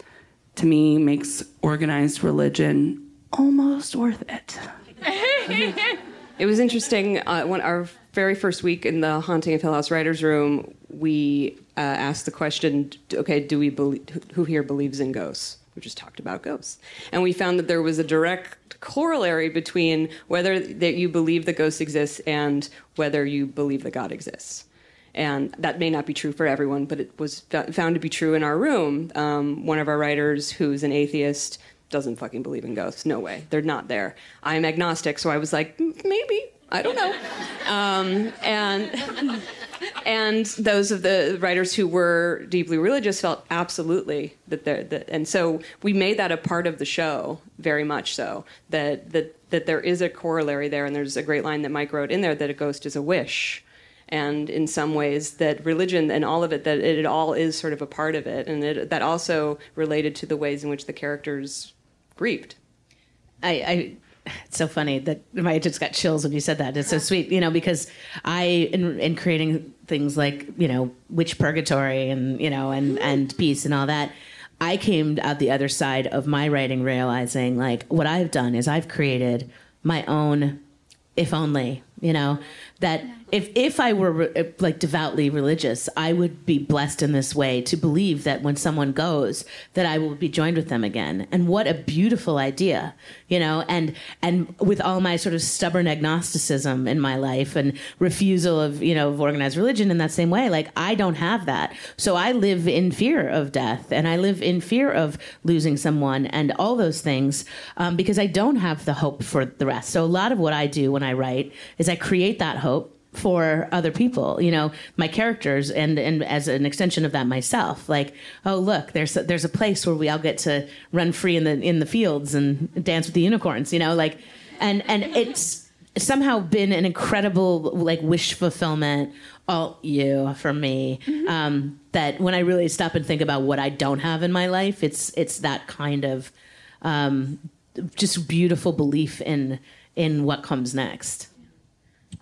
to me, makes organized religion almost worth it. It was interesting uh, when our very first week in the Haunting of Hill House writers' room, we uh, asked the question, "Okay, do we believe? Who here believes in ghosts?" We just talked about ghosts, and we found that there was a direct corollary between whether that you believe that ghosts exist and whether you believe that God exists. And that may not be true for everyone, but it was found to be true in our room. Um, one of our writers, who's an atheist, doesn't fucking believe in ghosts. No way. They're not there. I'm agnostic, so I was like, maybe. I don't know. Um, and and those of the writers who were deeply religious felt absolutely that they're that, and so we made that a part of the show very much so that that that there is a corollary there and there's a great line that Mike wrote in there that a ghost is a wish and in some ways that religion and all of it that it, it all is sort of a part of it and it, that also related to the ways in which the characters grieved I, I it's so funny that I just got chills when you said that. It's so uh-huh. sweet, you know, because I in, in creating things like you know witch purgatory and you know and and peace and all that. I came out the other side of my writing realizing like what I've done is I've created my own if only, you know, that if if I were re- like devoutly religious, I would be blessed in this way to believe that when someone goes, that I will be joined with them again. And what a beautiful idea, you know. And and with all my sort of stubborn agnosticism in my life and refusal of you know of organized religion in that same way, like I don't have that. So I live in fear of death, and I live in fear of losing someone, and all those things um, because I don't have the hope for the rest. So a lot of what I do when I write is I create that hope for other people you know my characters and and as an extension of that myself. Like oh look there's a, there's a place where we all get to run free in the in the fields and dance with the unicorns you know like and and it's somehow been an incredible like wish fulfillment all you for me. Um that when i really stop and think about what i don't have in my life it's it's that kind of um just beautiful belief in in what comes next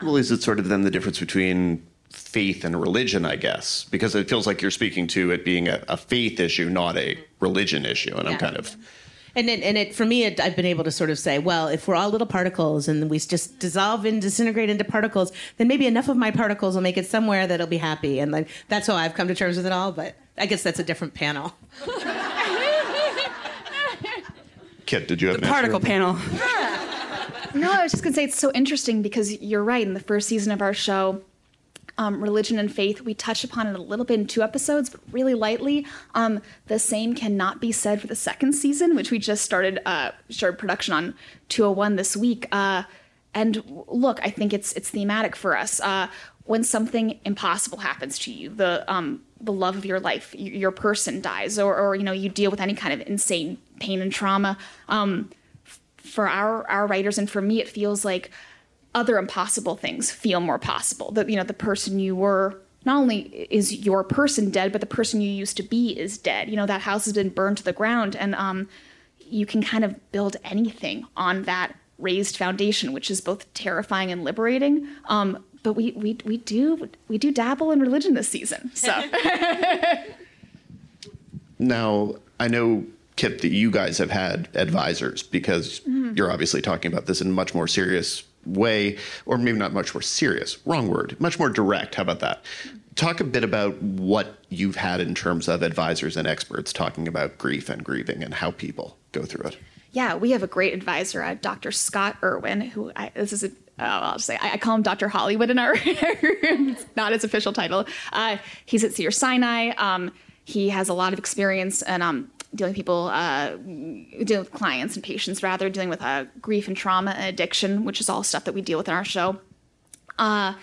Well, is it sort of then the difference between faith and religion, I guess? Because it feels like you're speaking to it being a, a faith issue, not a religion issue. And I'm kind of. And it, and it for me, it, I've been able to sort of say, well, if we're all little particles and we just dissolve and disintegrate into particles, then maybe enough of my particles will make it somewhere that'll be happy. And like that's how I've come to terms with it all. But I guess that's a different panel. Kit, did you have an Particle answer? panel. No, I was just gonna say it's so interesting because you're right. In the first season of our show, um, religion and faith, we touch upon it a little bit in two episodes, but really lightly. Um, the same cannot be said for the second season, which we just started uh, started production on 201 this week. Uh, and look, I think it's it's thematic for us. Uh, when something impossible happens to you, the um, the love of your life, your person dies, or, or you know you deal with any kind of insane pain and trauma. Um, for our our writers and for me it feels like other impossible things feel more possible. That you know the person you were not only is your person dead but the person you used to be is dead. You know that house has been burned to the ground and um you can kind of build anything on that razed foundation which is both terrifying and liberating. Um but we we we do we do dabble in religion this season. So. Now, I know, Kit, that you guys have had advisors because you're obviously talking about this in a much more serious way, or maybe not much more serious, wrong word, much more direct. How about that? Talk a bit about what you've had in terms of advisors and experts talking about grief and grieving and how people go through it. yeah, we have a great advisor, uh, Dr. Scott Irwin, who I, this is a oh, I'll just say I, I call him Dr. Hollywood in our it's not his official title. Uh, he's at Cedars-Sinai. Um, he has a lot of experience in um, dealing with people, uh, dealing with clients and patients, rather dealing with uh, grief and trauma and addiction, which is all stuff that we deal with in our show. Uh,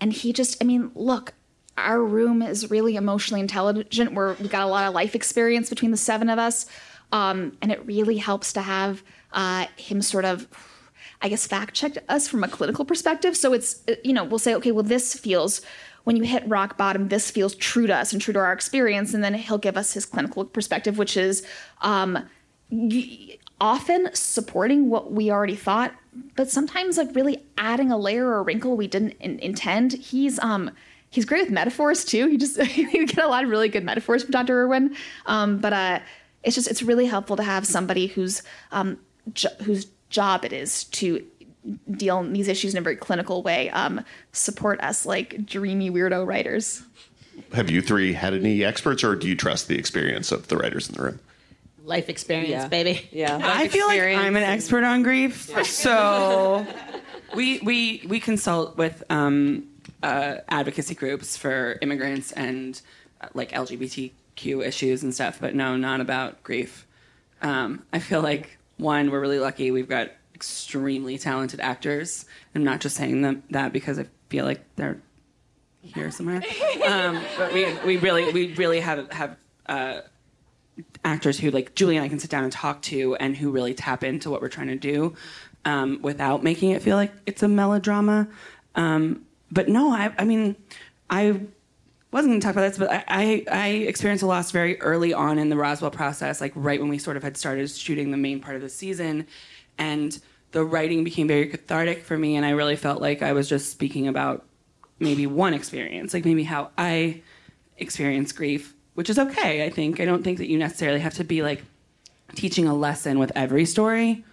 and he just, I mean, look, our room is really emotionally intelligent. We're, we've got a lot of life experience between the seven of us. Um, and it really helps to have uh, him sort of, I guess, fact check us from a clinical perspective. So it's, you know, we'll say, okay, well, this feels, when you hit rock bottom, this feels true to us and true to our experience. And then he'll give us his clinical perspective, which is um, often supporting what we already thought, but sometimes like really adding a layer or a wrinkle we didn't in- intend. He's, um, he's great with metaphors too. He just you get a lot of really good metaphors from Dr. Irwin. Um, but uh, it's just it's really helpful to have somebody whose um, jo- whose job it is to deal in these issues in a very clinical way. Um, support us like dreamy weirdo writers. Have you three had any experts, or do you trust the experience of the writers in the room? Life experience, Yeah. baby. Yeah. I feel like I'm an expert on grief, so we we we consult with um, uh, advocacy groups for immigrants and uh, like LGBTQ issues and stuff, but no, not about grief. Um, I feel like one, we're really lucky. We've got extremely talented actors. I'm not just saying them that because I feel like they're here somewhere. Um, but we we really we really have have. Uh, actors who like Julie and I can sit down and talk to and who really tap into what we're trying to do um, without making it feel like it's a melodrama. Um, but no, I, I mean, I wasn't going to talk about this, but I, I, I experienced a loss very early on in the Roswell process, like right when we sort of had started shooting the main part of the season. And the writing became very cathartic for me. And I really felt like I was just speaking about maybe one experience, like maybe how I experience grief, which is okay, I think. I don't think that you necessarily have to be like teaching a lesson with every story.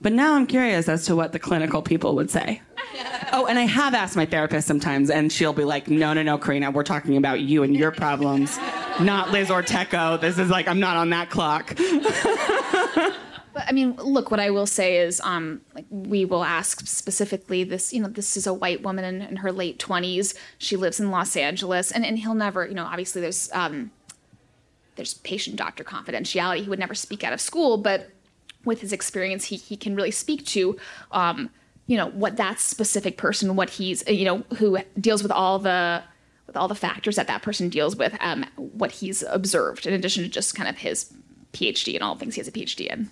But now I'm curious as to what the clinical people would say. oh, and I have asked my therapist sometimes, and she'll be like, no, no, no, Carina, we're talking about you and your problems, not Liz or Ortecho. This is like, I'm not on that clock. But I mean, look, what I will say is, um, like we will ask specifically this. You know, this is a white woman in, in her late twenties. She lives in Los Angeles, and and he'll never, you know, obviously there's um, there's patient doctor confidentiality. He would never speak out of school, but with his experience, he he can really speak to. Um, you know what that specific person, what he's, you know, who deals with all the with all the factors that that person deals with, um, what he's observed, in addition to just kind of his PhD and all the things he has a PhD in.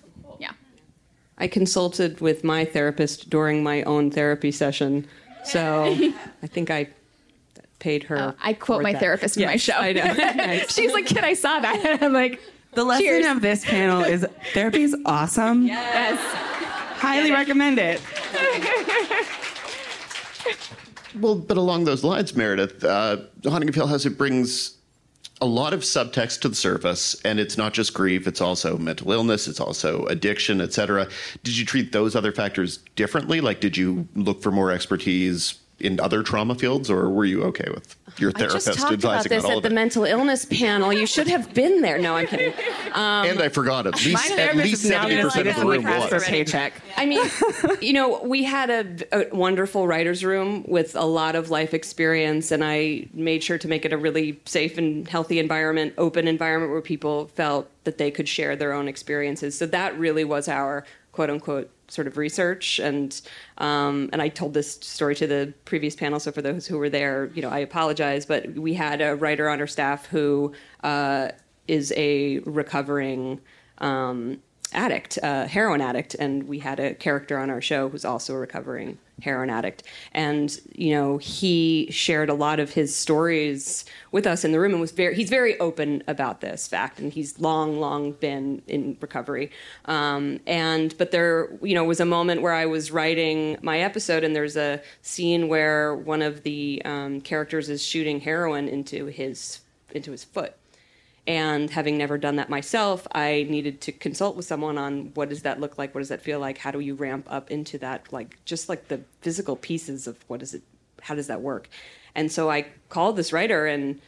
Yeah. I consulted with my therapist during my own therapy session, so I think I paid her. Uh, I quote my that. therapist in my show. I know. She's like, "Kid, I saw that." I'm like, The lesson Cheers. of this panel is therapy is awesome. "Yes." Highly recommend it. Well, but along those lines, Meredith, uh, Haunting of Hill House, it brings a lot of subtext to the surface, and it's not just grief; it's also mental illness, it's also addiction, etc. Did you treat those other factors differently? Like, did you look for more expertise in other trauma fields, or were you okay with your I therapist just talked about advising this all at the it? mental illness panel. You should have been there. No, I'm kidding. Um, and I forgot at My least at therapist least is now seventy going to see percent of this the in the room press for was. paycheck. I mean, you know, we had a, a wonderful writer's room with a lot of life experience, and I made sure to make it a really safe and healthy environment, open environment where people felt that they could share their own experiences. So that really was our quote unquote sort of research. And um, and I told this story to the previous panel. So for those who were there you know I apologize. But we had a writer on our staff who uh, is a recovering um, addict, uh, heroin addict, and we had a character on our show who's also a recovering heroin addict. And you know, he shared a lot of his stories with us in the room, and was very he's very open about this fact, and he's long, long been in recovery. Um, and but there, you know, was a moment where I was writing my episode, and there's a scene where one of the um, characters is shooting heroin into his into his foot and having never done that myself, I needed to consult with someone on what does that look like? What does that feel like? How do you ramp up into that? Like just like the physical pieces of what is it? How does that work? And so I called this writer and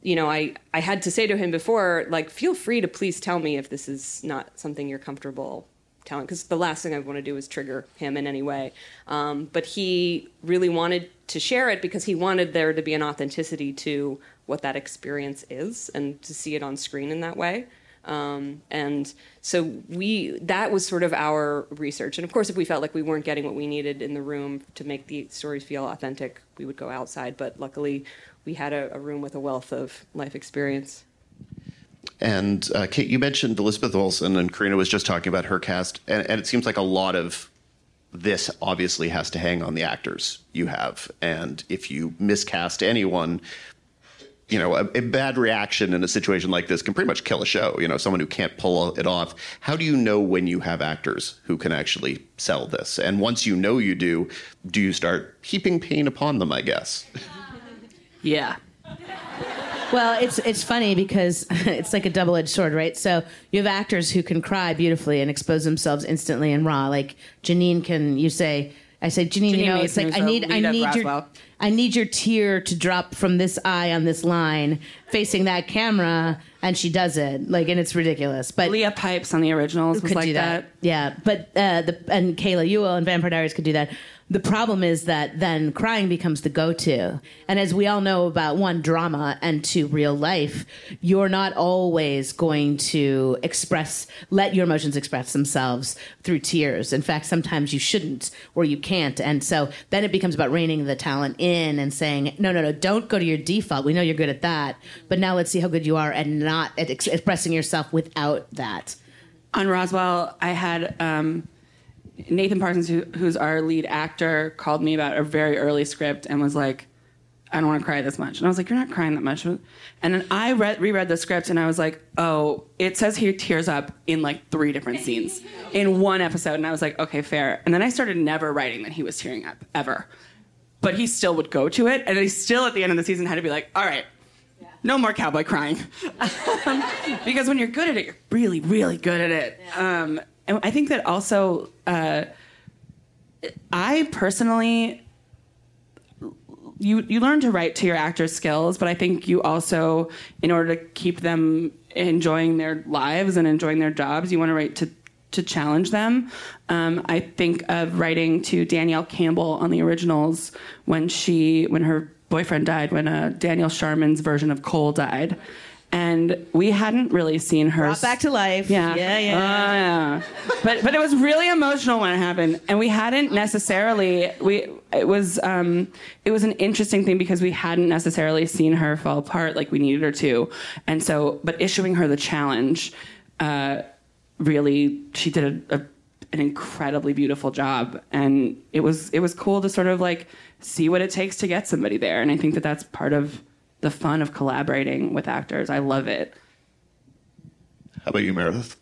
you know, I, I had to say to him before, like, feel free to please tell me if this is not something you're comfortable telling, because the last thing I want to do is trigger him in any way. Um, but he really wanted to share it because he wanted there to be an authenticity to what that experience is and to see it on screen in that way. Um, and so we that was sort of our research. And of course, if we felt like we weren't getting what we needed in the room to make the stories feel authentic, we would go outside. But luckily, we had a, a room with a wealth of life experience. And uh, Kate, you mentioned Elizabeth Olsen, and Carina was just talking about her cast, and, and it seems like a lot of this obviously has to hang on the actors you have. And if you miscast anyone, you know, a, a, bad reaction in a situation like this can pretty much kill a show. You know, someone who can't pull it off. How do you know when you have actors who can actually sell this? And once you know you do, do you start heaping pain upon them? I guess. Yeah. Well, it's it's funny because it's like a double edged sword, right? So you have actors who can cry beautifully and expose themselves instantly and raw. Like Jeanine can, you say, I say, Jeanine, Jeanine you know, it's like I need, I lead of need your, Roswell. I need your tear to drop from this eye on this line, facing that camera, and she does it. Like, and it's ridiculous. But Leah Pipes on the originals was could like do that. Yeah, but uh, the and Kayla Ewell and Vampire Diaries could do that. The problem is that then crying becomes the go-to, and as we all know about one drama and two real life, you're not always going to express, let your emotions express themselves through tears. In fact, sometimes you shouldn't or you can't, and so then it becomes about reining the talent in and saying, no, no, no, don't go to your default. We know you're good at that, but now let's see how good you are and not at ex- expressing yourself without that. on Roswell, I had um, Nathan Parsons, who, who's our lead actor, called me about a very early script and was like, "I don't want to cry this much." And I was like, "You're not crying that much." And then I read, reread the script and I was like, "Oh, it says he tears up in like three different scenes in one episode." And I was like, "Okay, fair." And then I started never writing that he was tearing up ever, but he still would go to it, and he still at the end of the season had to be like, "All right." No more cowboy crying. because when you're good at it, you're really, really good at it. Um, and I think that also, uh, I personally, you you learn to write to your actor's skills, but I think you also, in order to keep them enjoying their lives and enjoying their jobs, you want to write to to challenge them. Um, I think of writing to Danielle Campbell on the originals when she when her boyfriend died, when uh, Daniel Sharman's version of Kol died. And we hadn't really seen her Brought back to life. yeah, Yeah, yeah. Oh, yeah. But but it was really emotional when it happened, and we hadn't necessarily we it was um it was an interesting thing because we hadn't necessarily seen her fall apart like we needed her to, and so but issuing her the challenge, uh, really she did a, a an incredibly beautiful job, and it was it was cool to sort of like see what it takes to get somebody there, and I think that that's part of the fun of collaborating with actors. I love it. How about you, Meredith?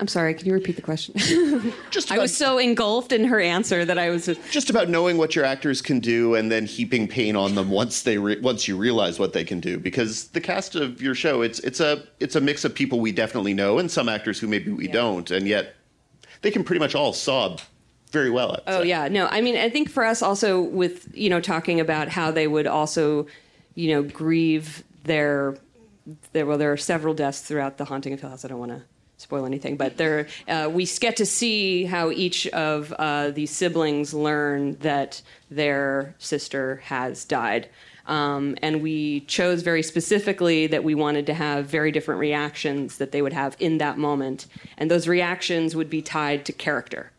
I'm sorry, can you repeat the question? Just I was so engulfed in her answer that I was. just just about knowing what your actors can do and then heaping pain on them once they re- once you realize what they can do because the cast of your show it's it's a it's a mix of people we definitely know and some actors who maybe we don't and yet they can pretty much all sob very well. I'd Oh say. yeah, no. I mean, I think for us also with you know talking about how they would also, you know, grieve their there. Well, there are several deaths throughout the Haunting of Hill House. I don't want to spoil anything, but there uh, we get to see how each of uh, these siblings learn that their sister has died. Um, and we chose very specifically that we wanted to have very different reactions that they would have in that moment. And those reactions would be tied to character.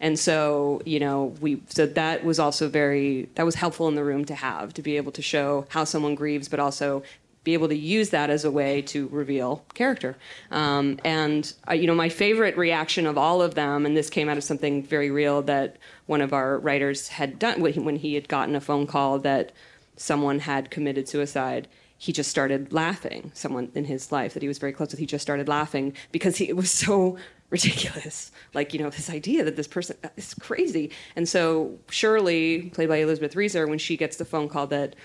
And so, you know, we so that was also very that was helpful in the room to have to be able to show how someone grieves, but also be able to use that as a way to reveal character. Um, and uh, you know, my favorite reaction of all of them, and this came out of something very real that one of our writers had done when he had gotten a phone call that someone had committed suicide. He just started laughing. Someone in his life that he was very close with, he just started laughing because he, it was so ridiculous. Like, you know, this idea that this person is crazy. And so Shirley, played by Elizabeth Reaser, when she gets the phone call that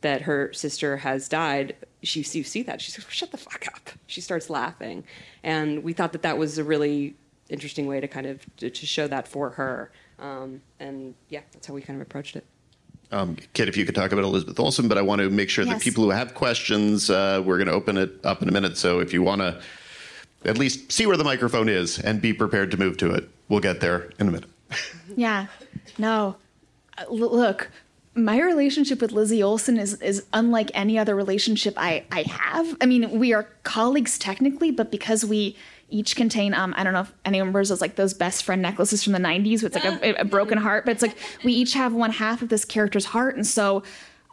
that her sister has died, she you see that she says, "Shut the fuck up." She starts laughing, and we thought that that was a really interesting way to kind of to, to show that for her. Um, and yeah, that's how we kind of approached it. Um, Kit, if you could talk about Elizabeth Olsen, but I want to make sure that people who have questions, uh, we're going to open it up in a minute. So if you want to at least see where the microphone is and be prepared to move to it, we'll get there in a minute. Yeah. No. Uh, l- look, my relationship with Lizzie Olsen is is unlike any other relationship I I have. I mean, we are colleagues technically, but because we each contain um I don't know if anyone remembers those like those best friend necklaces from the 90s with like a, a broken heart, but it's like we each have one half of this character's heart and so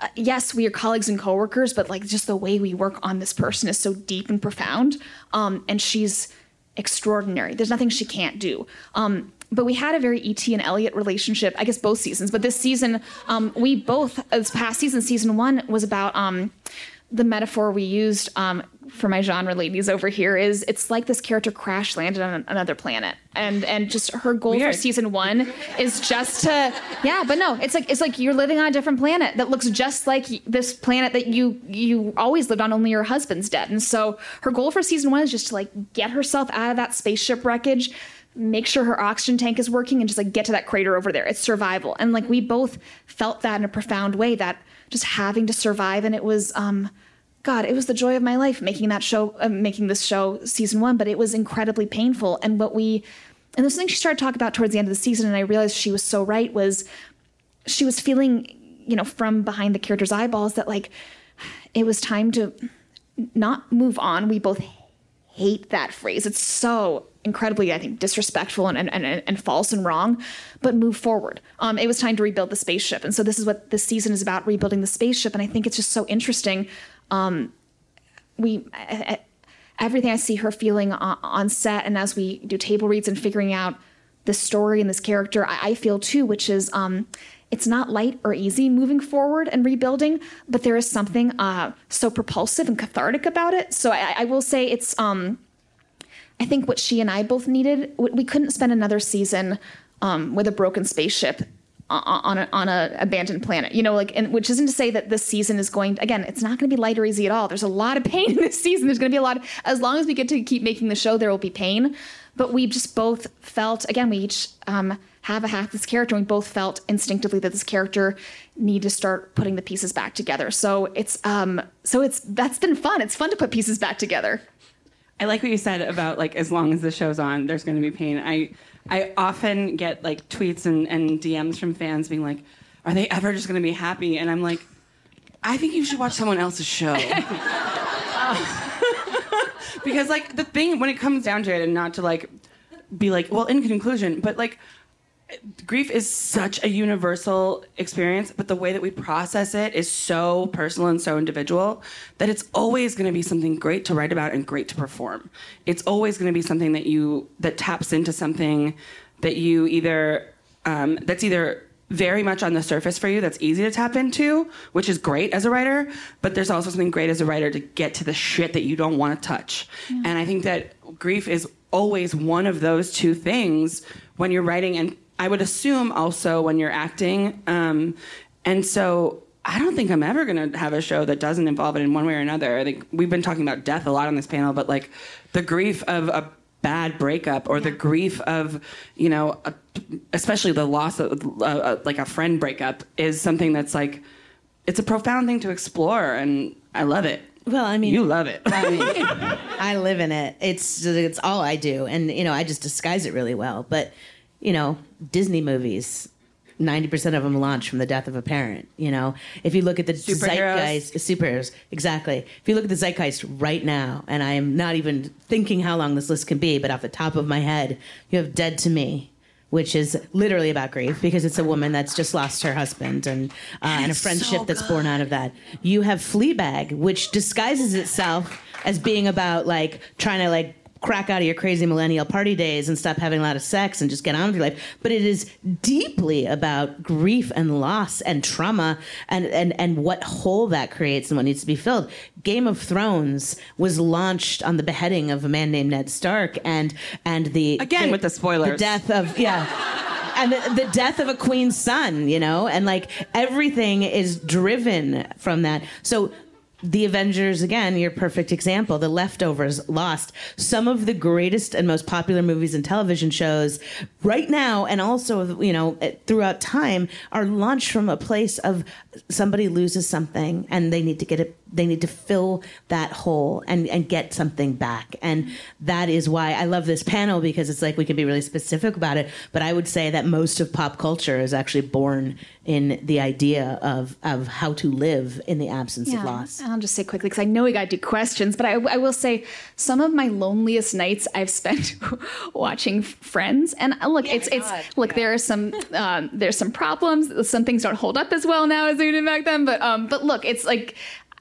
uh, yes, we are colleagues and coworkers, but like just the way we work on this person is so deep and profound. Um, and she's extraordinary. There's nothing she can't do. Um, but we had a very E.T. and Elliott relationship, I guess both seasons. But this season, um, we both, this past season, season one, was about um, the metaphor we used um, for my genre ladies over here is it's like this character crash landed on another planet, and and just her goal Weird. for season one is just to yeah, but no, it's like it's like you're living on a different planet that looks just like this planet that you you always lived on, only your husband's dead, and so her goal for season one is just to like get herself out of that spaceship wreckage make sure her oxygen tank is working and just like get to that crater over there. It's survival. And like we both felt that in a profound way that just having to survive and it was um god, it was the joy of my life making that show uh, making this show season 1, but it was incredibly painful and what we and this thing she started talking about towards the end of the season and I realized she was so right was she was feeling, you know, from behind the character's eyeballs that like it was time to not move on. We both hate that phrase. It's so incredibly, I think, disrespectful and, and, and, and false and wrong, but move forward. Um, it was time to rebuild the spaceship. And so this is what this season is about rebuilding the spaceship. And I think it's just so interesting. Um, we, everything I see her feeling on, on set and as we do table reads and figuring out this story and this character, I, I feel too, which is, um, it's not light or easy moving forward and rebuilding, but there is something uh, so propulsive and cathartic about it. So I, I will say it's, um, I think what she and I both needed, we couldn't spend another season um, with a broken spaceship on a, on a abandoned planet. You know, like, and which isn't to say that this season is going. Again, it's not going to be light or easy at all. There's a lot of pain in this season. There's going to be a lot. as long as we get to keep making the show, there will be pain. But we just both felt. Again, we each um, have a half this character. and We both felt instinctively that this character need to start putting the pieces back together. So it's um, so it's that's been fun. It's fun to put pieces back together. I like what you said about like as long as the show's on, there's going to be pain. I I often get like tweets and, and DMs from fans being like, "Are they ever just going to be happy?" And I'm like, I think you should watch someone else's show. because like the thing when it comes down to it, and not to like be like, well, in conclusion, but like grief is such a universal experience, but the way that we process it is so personal and so individual that it's always going to be something great to write about and great to perform. It's always going to be something that you that taps into something that you either um, that's either very much on the surface for you that's easy to tap into, which is great as a writer, but there's also something great as a writer to get to the shit that you don't want to touch. And I think that grief is always one of those two things when you're writing and I would assume also when you're acting. Um, and so I don't think I'm ever going to have a show that doesn't involve it in one way or another. I think we've been talking about death a lot on this panel, but like the grief of a bad breakup or the grief of, you know, a, especially the loss of uh, uh, like a friend breakup is something that's like, it's a profound thing to explore. And I love it. Well, I mean, You love it. I, mean, I live in it. It's it's all I do, and you know, I just disguise it really well. But you know, Disney movies. Ninety percent of them launch from the death of a parent. You know, if you look at the zeitgeist, superheroes, exactly. If you look at the zeitgeist right now, and I am not even thinking how long this list can be, but off the top of my head, you have "Dead to Me," which is literally about grief because it's a woman that's just lost her husband and uh, and a friendship that's born out of that. You have Fleabag, which disguises itself as being about like trying to like crack out of your crazy millennial party days and stop having a lot of sex and just get on with your life. But it is deeply about grief and loss and trauma and, and, and what hole that creates and what needs to be filled. Game of Thrones was launched on the beheading of a man named Ned Stark and and the Again with the spoilers. The death of yeah. And the, the death of a queen's son, you know, and like everything is driven from that. So the Avengers, again, your perfect example. The Leftovers, Lost. Some of the greatest and most popular movies and television shows right now, and also, you know, eh, throughout time, are launched from a place of somebody loses something and they need to get it they need to fill that hole and, and get something back. And that is why I love this panel because it's like we can be really specific about it. But I would say that most of pop culture is actually born in the idea of, of how to live in the absence Yeah, of loss. I'll just say quickly because I know we got to do questions, but I, I will say some of my loneliest nights I've spent watching Friends, and uh, look, it's it's look there are some um, there's some problems. Some things don't hold up as well now as they did back then, but um, but look, it's like.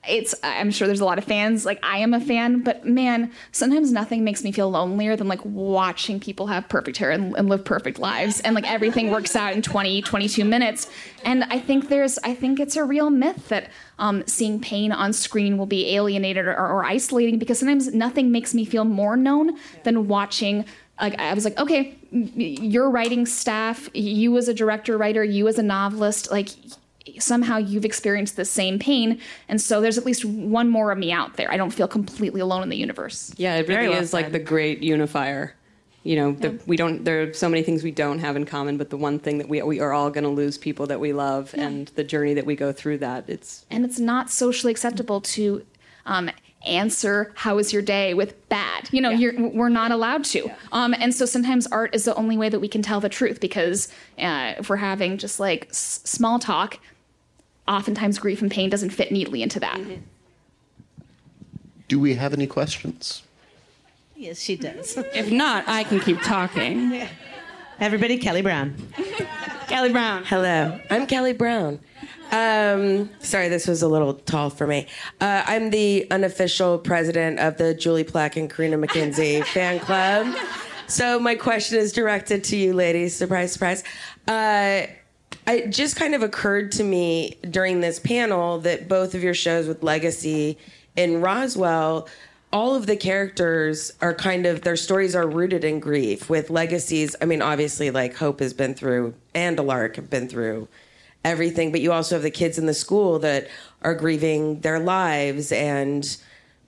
It's I'm sure there's a lot of fans like I am a fan but man sometimes nothing makes me feel lonelier than like watching people have perfect hair and, and live perfect lives and like everything works out in 20 22 minutes. And I think there's I think it's a real myth that um, seeing pain on screen will be alienated or, or isolating because sometimes nothing makes me feel more known than watching like I was like, okay, your writing staff, you as a director writer, you as a novelist, like somehow you've experienced the same pain, and so there's at least one more of me out there. I don't feel completely alone in the universe. Yeah, it really well is like the great unifier. You know, the, we don't. There are so many things we don't have in common, but the one thing that we we are all going to lose people that we love, and the journey that we go through that it's And it's not socially acceptable to um, answer "How was your day?" with "bad." You know, you're, we're not allowed to. Um, and so sometimes art is the only way that we can tell the truth because uh, if we're having just like s- small talk, oftentimes grief and pain doesn't fit neatly into that. Do we have any questions? Yes, she does. If not, I can keep talking. Everybody, Kelly Brown. Kelly Brown. Hello, I'm Kelly Brown. Um, sorry, this was a little tall for me. Uh, I'm the unofficial president of the Julie Plec and Carina MacKenzie fan club. So my question is directed to you, ladies. Surprise, surprise. Uh, it just kind of occurred to me during this panel that both of your shows with Legacy and Roswell all of the characters are kind of their stories are rooted in grief with legacies i mean obviously like hope has been through and Alaric have been through everything but you also have the kids in the school that are grieving their lives and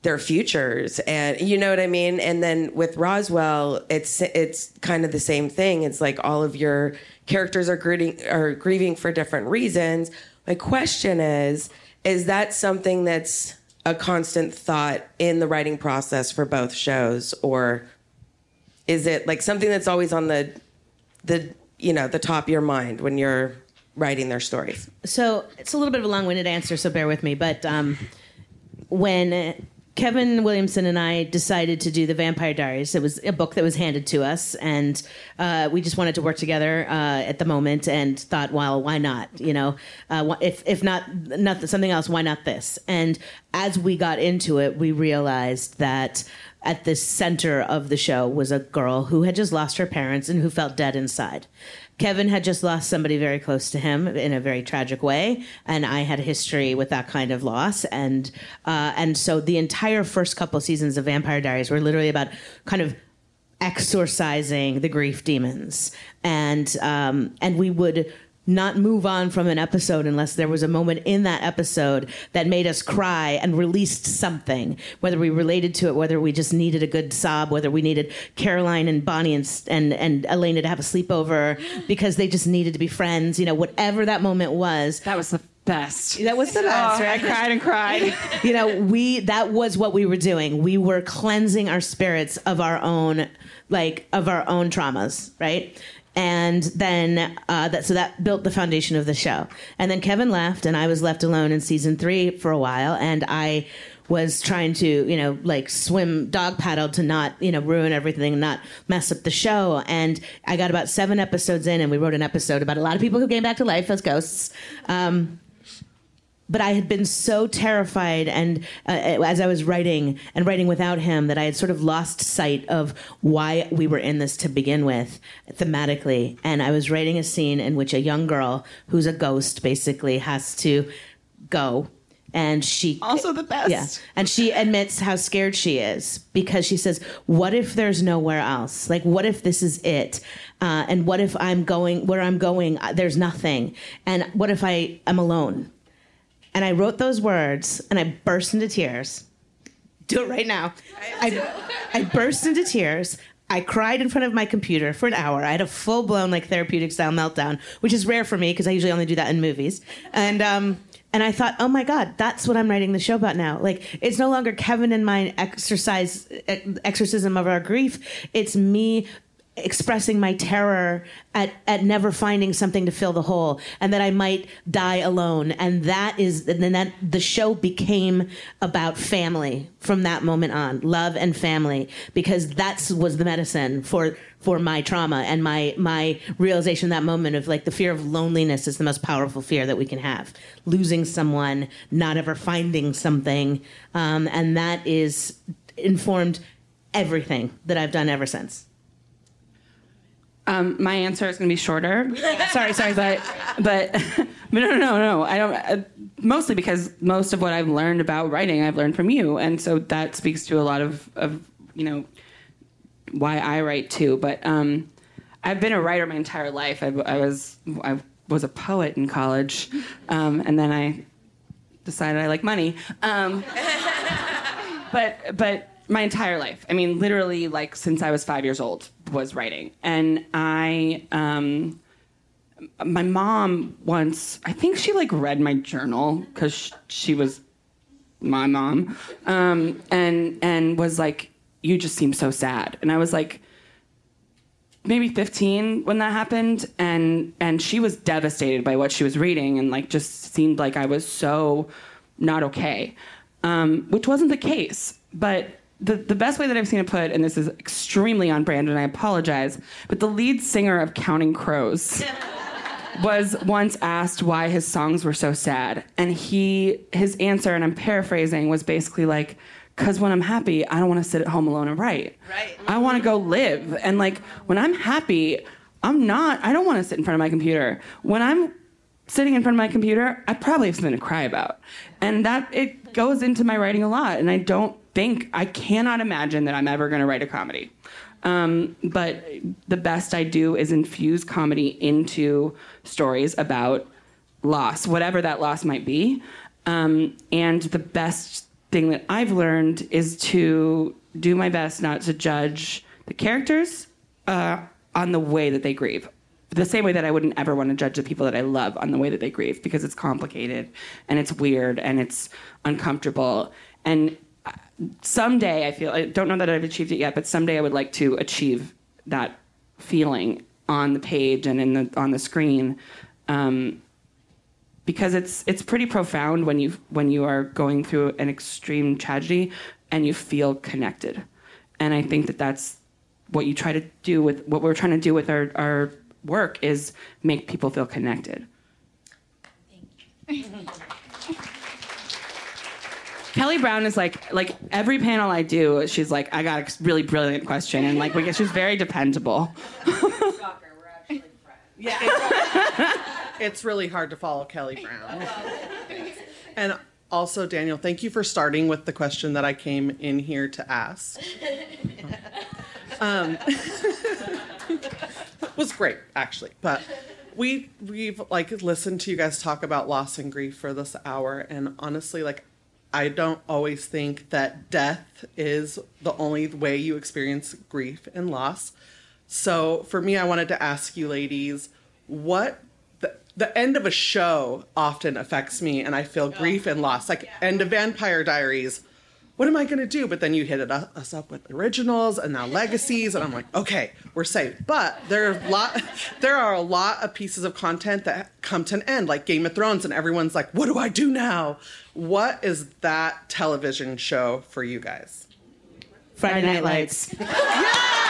their futures. And you know what i mean? And then with roswell it's it's kind of the same thing. It's like all of your characters are grieving are grieving for different reasons. My question is is that something that's a constant thought in the writing process for both shows? Or is it like something that's always on the the you know the top of your mind when you're writing their stories? So it's a little bit of a long-winded answer, so bear with me. But um, when Kevin Williamson and I decided to do the Vampire Diaries, it was a book that was handed to us, and uh, we just wanted to work together uh, at the moment, and thought, well, why not? You know, uh, if if not not something else, why not this? And as we got into it, we realized that at the center of the show was a girl who had just lost her parents and who felt dead inside. Kevin had just lost somebody very close to him in a very tragic way, and I had a history with that kind of loss, and uh, and so the entire first couple seasons of Vampire Diaries were literally about kind of exorcising the grief demons, and um, and we would not move on from an episode unless there was a moment in that episode that made us cry and released something, whether we related to it, whether we just needed a good sob, whether we needed Caroline and Bonnie and, and, and Elena to have a sleepover because they just needed to be friends, you know, whatever that moment was. That was the best. That was the oh, best, Oh, I cried and cried. you know we that was what we were doing we were cleansing our spirits of our own like of our own traumas right and then uh, that so that built the foundation of the show and then kevin left and i was left alone in season three for a while and i was trying to, you know, like swim dog paddle to not, you know, ruin everything not mess up the show. And I got about seven episodes in, and we wrote an episode about a lot of people who came back to life as ghosts. Um, but I had been so terrified, and uh, as I was writing and writing without him, that I had sort of lost sight of why we were in this to begin with, thematically. And I was writing a scene in which a young girl, who's a ghost, basically has to go. And she Also the best. yeah. And she admits how scared she is because she says, What if there's nowhere else? Like, what if this is it? Uh, and what if I'm going where I'm going? uh, There's nothing. And what if I am alone? And I wrote those words and I burst into tears. Do it right now. I, I burst into tears. I cried in front of my computer for an hour. I had a full blown like therapeutic style meltdown, which is rare for me because I usually only do that in movies. And um, and I thought, oh my god, that's what I'm writing the show about now. Like it's no longer Kevin and my exercise exorcism of our grief. It's me expressing my terror at, at never finding something to fill the hole and that I might die alone. And that is, and then that the show became about family from that moment on, love and family, because that's was the medicine for, for my trauma and my, my realization that moment of like the fear of loneliness is the most powerful fear that we can have. Losing someone, not ever finding something. Um, and that is informed everything that I've done ever since. Um, my answer is going to be shorter. sorry, sorry, but but but no, no, no, no. I don't. Uh, mostly because most of what I've learned about writing, I've learned from you, and so that speaks to a lot of of you know why I write too. But um, I've been a writer my entire life. I, I was I was a poet in college, um, and then I decided I like money. Um, but but my entire life. I mean, literally, like since I was five years old, was writing, and I. Um, my mom once, I think she like read my journal because sh- she was my mom, um, and and was like, "You just seem so sad," and I was like, maybe 15 when that happened and and she was devastated by what she was reading and like just seemed like i was so not okay um, which wasn't the case but the, the best way that i've seen it put and this is extremely on brand and i apologize but the lead singer of counting crows was once asked why his songs were so sad. And he his answer and i'm paraphrasing was basically like because when i'm happy i don't want to sit at home alone and write. Right. i want to go live. And like when i'm happy i'm not i don't want to sit in front of my computer. When i'm sitting in front of my computer i probably have something to cry about. And that it goes into my writing a lot and i don't think i cannot imagine that i'm ever going to write a comedy um, but the best I do is infuse comedy into stories about loss, whatever that loss might be. Um, and the best thing that I've learned is to do my best not to judge the characters uh, on the way that they grieve. The same way that I wouldn't ever want to judge the people that I love on the way that they grieve because it's complicated and it's weird and it's uncomfortable. And someday I feel I don't know that I've achieved it yet, but someday I would like to achieve that feeling on the page and in the on the screen, um, because it's it's pretty profound when you when you are going through an extreme tragedy and you feel connected, and I think that that's what you try to do with what we're trying to do with our our work is make people feel connected. Kelly Brown is like like every panel I do, she's like, I got a really brilliant question, and like we get, she's very dependable. Yeah. It's, it's really hard to follow Kelly Brown. And also, Daniel, thank you for starting with the question that I came in here to ask. Um, was great, actually, but we we've like listened to you guys talk about loss and grief for this hour, and honestly, like I don't always think that death is the only way you experience grief and loss. So for me, I wanted to ask you, ladies, what the, the end of a show often affects me, and I feel oh. grief and loss. Like end of Vampire Diaries, what am I going to do? But then you hit it up, us up with originals and now legacies, and I'm like, okay, we're safe. But there are a lot, there are a lot of pieces of content that come to an end, like Game of Thrones, and everyone's like, what do I do now? What is that television show for you guys? Friday Night Lights.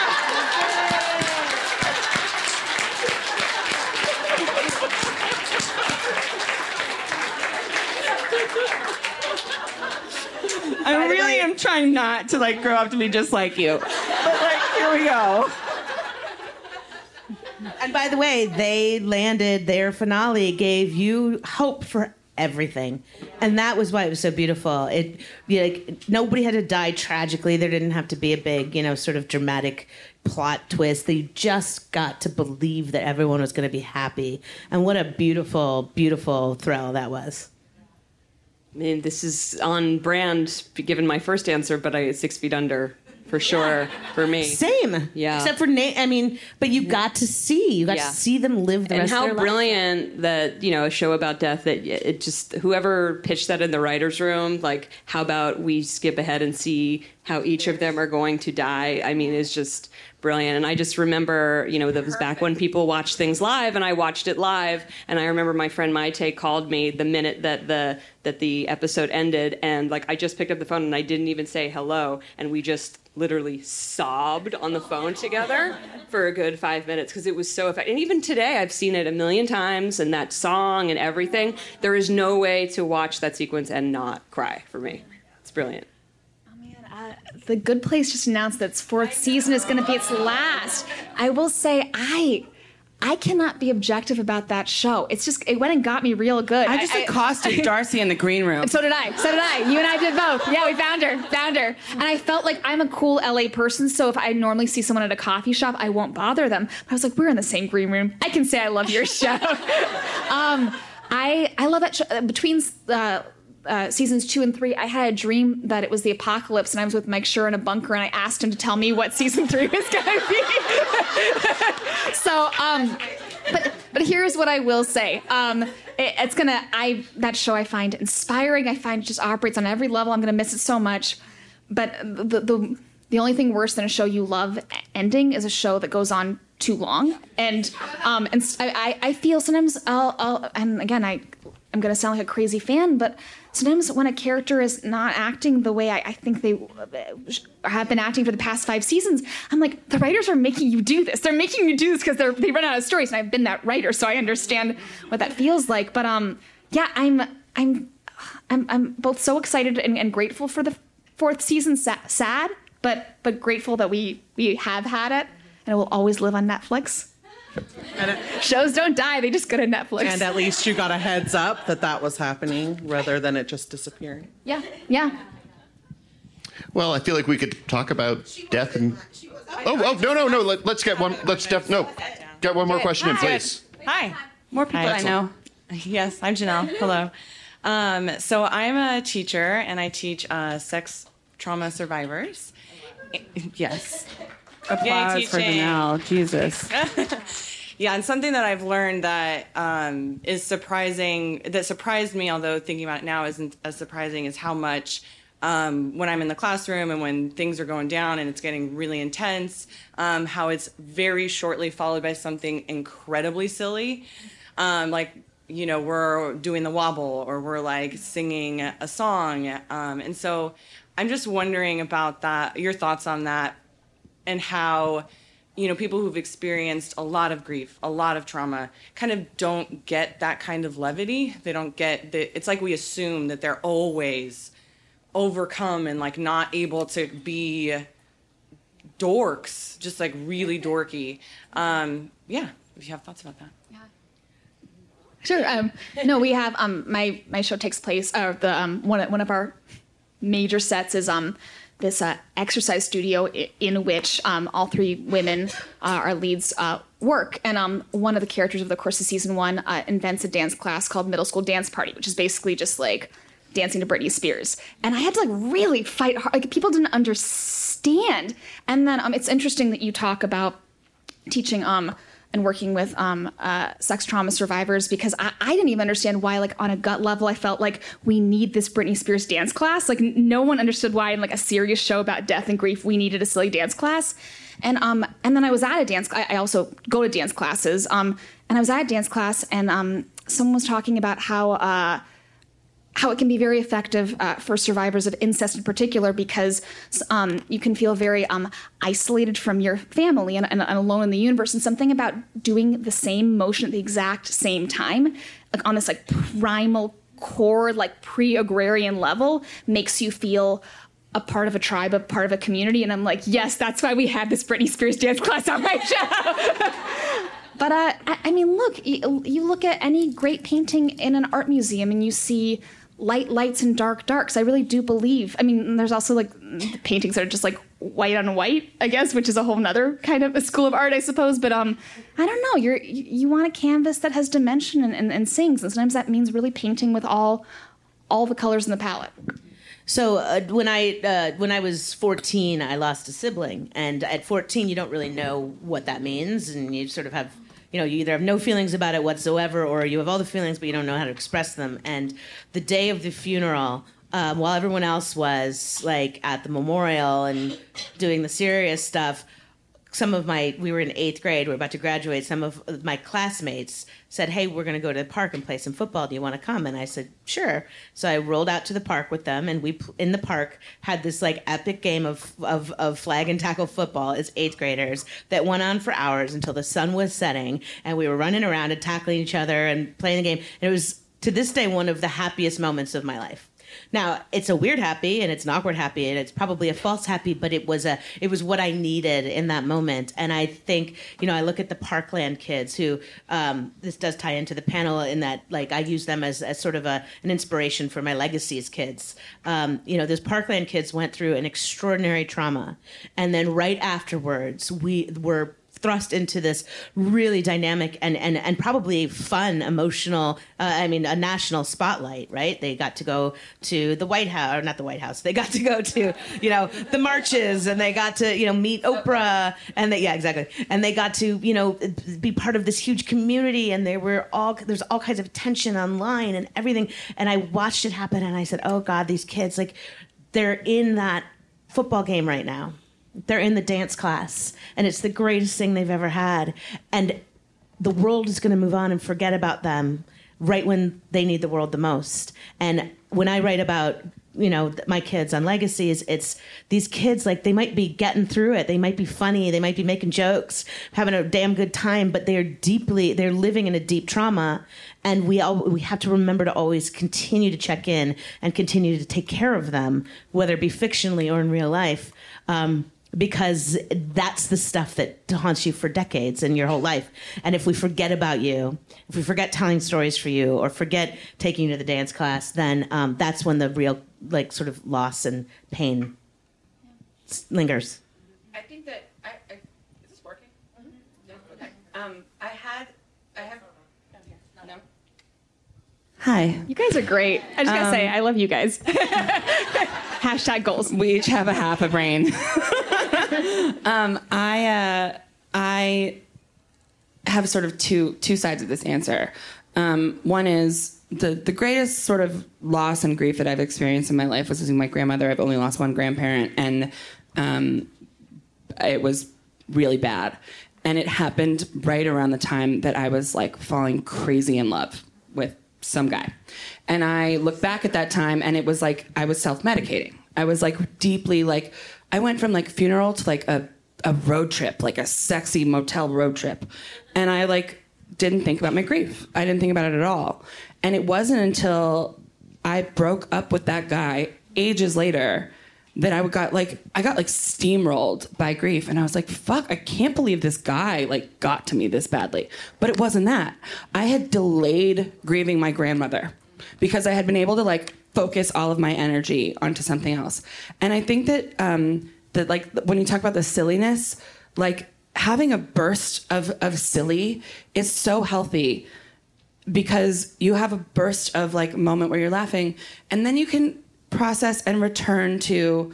I really am trying not to like grow up to be just like you. But like, here we go. And by the way, they landed their finale, gave you hope for everything, and that was why it was so beautiful. It you know, like nobody had to die tragically. There didn't have to be a big, you know, sort of dramatic plot twist. They just got to believe that everyone was going to be happy, and what a beautiful, beautiful thrill that was. I mean, this is on brand, given my first answer, but I six feet under for sure for me. Same. Yeah. Except for Nate. I mean, but you got to see. You got Yeah. to see them live the and rest how of their life. brilliant that you know a show about death that it just whoever pitched that in the writers room like how about we skip ahead and see how each of them are going to die i mean it's just brilliant and i just remember you know that was back when people watched things live and i watched it live and i remember my friend maite called me the minute that the that the episode ended and like i just picked up the phone and i didn't even say hello and we just literally sobbed on the phone together for a good five minutes because it was so effective. And even today, I've seen it a million times, and that song and everything. There is no way to watch that sequence and not cry for me. It's brilliant. The Good Place just announced that its fourth season is going to be its last. I will say, I. I cannot be objective about that show. It's just it went and got me real good. I just accosted Darcy in the green room. So did I. So did I. You and I did both. Yeah, we found her. Found her. And I felt like I'm a cool LA person, so if I normally see someone at a coffee shop, I won't bother them. But I was like, we're in the same green room. I can say I love your show. um, I I love that show. Uh, Between uh, uh, seasons two and three, I had a dream that it was the apocalypse, and I was with Mike Schur in a bunker, and I asked him to tell me what season three was going to be. so, um, but but here's what I will say. Um, it, it's gonna I that show I find inspiring. I find it just operates on every level. I'm gonna miss it so much. But the the the only thing worse than a show you love ending is a show that goes on too long. And um and I, I feel sometimes I'll, I'll and again I I'm gonna sound like a crazy fan, but sometimes when a character is not acting the way I, I think they have been acting for the past five seasons, I'm like, the writers are making you do this. They're making you do this because they run out of stories, and I've been that writer, so I understand what that feels like. But um, yeah, I'm I'm I'm I'm both so excited and, and grateful for the fourth season. Sa- sad, but but grateful that we we have had it, and it will always live on Netflix. Shows don't die; they just go to Netflix. And at least you got a heads up that that was happening rather than it just disappearing. yeah, yeah. Well, I feel like we could talk about death and. Oh, oh no, no, no. Let, us get one. Let's def. No, get one more question in, please. Hi. More people I know. Yes, I'm Janelle. Hello. Um, so I'm a teacher and I teach uh, sex trauma survivors. Yes. Applause for. Janelle. Jesus. Yeah, and something that I've learned that um, is surprising, that surprised me, although thinking about it now isn't as surprising, is how much um, when I'm in the classroom and when things are going down and it's getting really intense, um, how it's very shortly followed by something incredibly silly. Um, like, you know, we're doing the wobble or we're like singing a song. Um, and so I'm just wondering about that, your thoughts on that and how you know people who've experienced a lot of grief a lot of trauma kind of don't get that kind of levity they don't get the it's like we assume that they're always overcome and like not able to be dorks just like really dorky um yeah if you have thoughts about that yeah Sure. Um, no, we have um, my my show takes place. Uh, the um, one of- one of our major sets is um this uh, exercise studio in which um, all three women uh, our leads uh, work, and um one of the characters of the course of season one uh, invents a dance class called Middle School Dance Party, which is basically just like dancing to Britney Spears. And I had to like really fight hard. Like people didn't understand. And then um, it's interesting that you talk about teaching um and working with um, uh, sex trauma survivors because I, I didn't even understand why, like on a gut level, I felt like we need this Britney Spears dance class. Like no one understood why in like a serious show about death and grief we needed a silly dance class. And um and then I was at a dance. I, I also go to dance classes. Um and I was at a dance class and um someone was talking about how uh how it can be very effective uh, for survivors of incest in particular because um, you can feel very um, isolated from your family and, and, and, alone in the universe and something about doing the same motion at the exact same time like on this like primal core like pre-agrarian level makes you feel a part of a tribe, a part of a community. And I'm like, yes, that's why we had this Britney Spears dance class on my show. but uh, I, I, mean, look, you, you, look at any great painting in an art museum and you see light lights and dark darks. I really do believe. I mean, there's also like paintings that are just like white on white, I guess, which is a whole nother kind of a school of art, I suppose. But um, I don't know. You're you, you want a canvas that has dimension and, and, and sings, and sometimes that means really painting with all all the colors in the palette. So uh, when I uh, when I was 14, I lost a sibling, and at 14, you don't really know what that means, and you sort of have you know, you either have no feelings about it whatsoever, or you have all the feelings, but you don't know how to express them. And the day of the funeral, um, while everyone else was like at the memorial and doing the serious stuff, some of my we were in eighth grade we are about to graduate some of my classmates said hey we're going to go to the park and play some football. Do you want to come? And i said sure. So i rolled out to the park with them and we in the park had this like epic game of of, of flag and tackle football as eighth graders that went on for hours until the sun was setting and we were running around and tackling each other and playing the game. And it was to this day one of the happiest moments of my life now it's a weird happy and it's an awkward happy and it's probably a false happy, but it was a it was what I needed in that moment. And I think you know I look at the Parkland kids who um, this does tie into the panel in that like I use them as, as sort of a an inspiration for my legacies kids. Um, you know those Parkland kids went through an extraordinary trauma, and then right afterwards we were thrust into this really dynamic and, and, and probably fun, emotional, uh, I mean, a national spotlight, right? They got to go to the White House, or not the White House, they got to go to, you know, the marches and they got to, you know, meet Oprah and they, yeah, exactly. And they got to, you know, be part of this huge community and there were all, there's all kinds of tension online and everything. And I watched it happen and I said, oh God, these kids, like, they're in that football game right now they're in the dance class and it's the greatest thing they've ever had. And the world is going to move on and forget about them right when they need the world the most. And when i write about you know my kids on legacies it's these kids like they might be getting through it. They might be funny. They might be making jokes having a damn good time but they're deeply they're living in a deep trauma. And we all we have to remember to always continue to check in and continue to take care of them whether it be fictionally or in real life. Um, because that's the stuff that haunts you for decades and your whole life. And if we forget about you, if we forget telling stories for you, or forget taking you to the dance class, then um, that's when the real like sort of loss and pain lingers. I think that I, I is this working? Mm-hmm. Okay. Um, I had I have. No. Hi. You guys are great. I just gotta um, say, I love you guys. Hashtag goals. We each have a half a brain. um, I uh, I have sort of two two sides of this answer. Um, one is the the greatest sort of loss and grief that I've experienced in my life was losing my grandmother. I've only lost one grandparent, and um, it was really bad. And it happened right around the time that I was like falling crazy in love with some guy. And I look back at that time, and it was like I was self medicating. I was like deeply like I went from like funeral to like a a road trip, like a sexy motel road trip. And I like didn't think about my grief. I didn't think about it at all. And it wasn't until I broke up with that guy ages later that I got like I got like steamrolled by grief and I was like fuck I can't believe this guy like got to me this badly. But it wasn't that. I had delayed grieving my grandmother because I had been able to like focus all of my energy onto something else. And I think that um, that like when you talk about the silliness, like having a burst of of silly is so healthy because you have a burst of like moment where you're laughing and then you can process and return to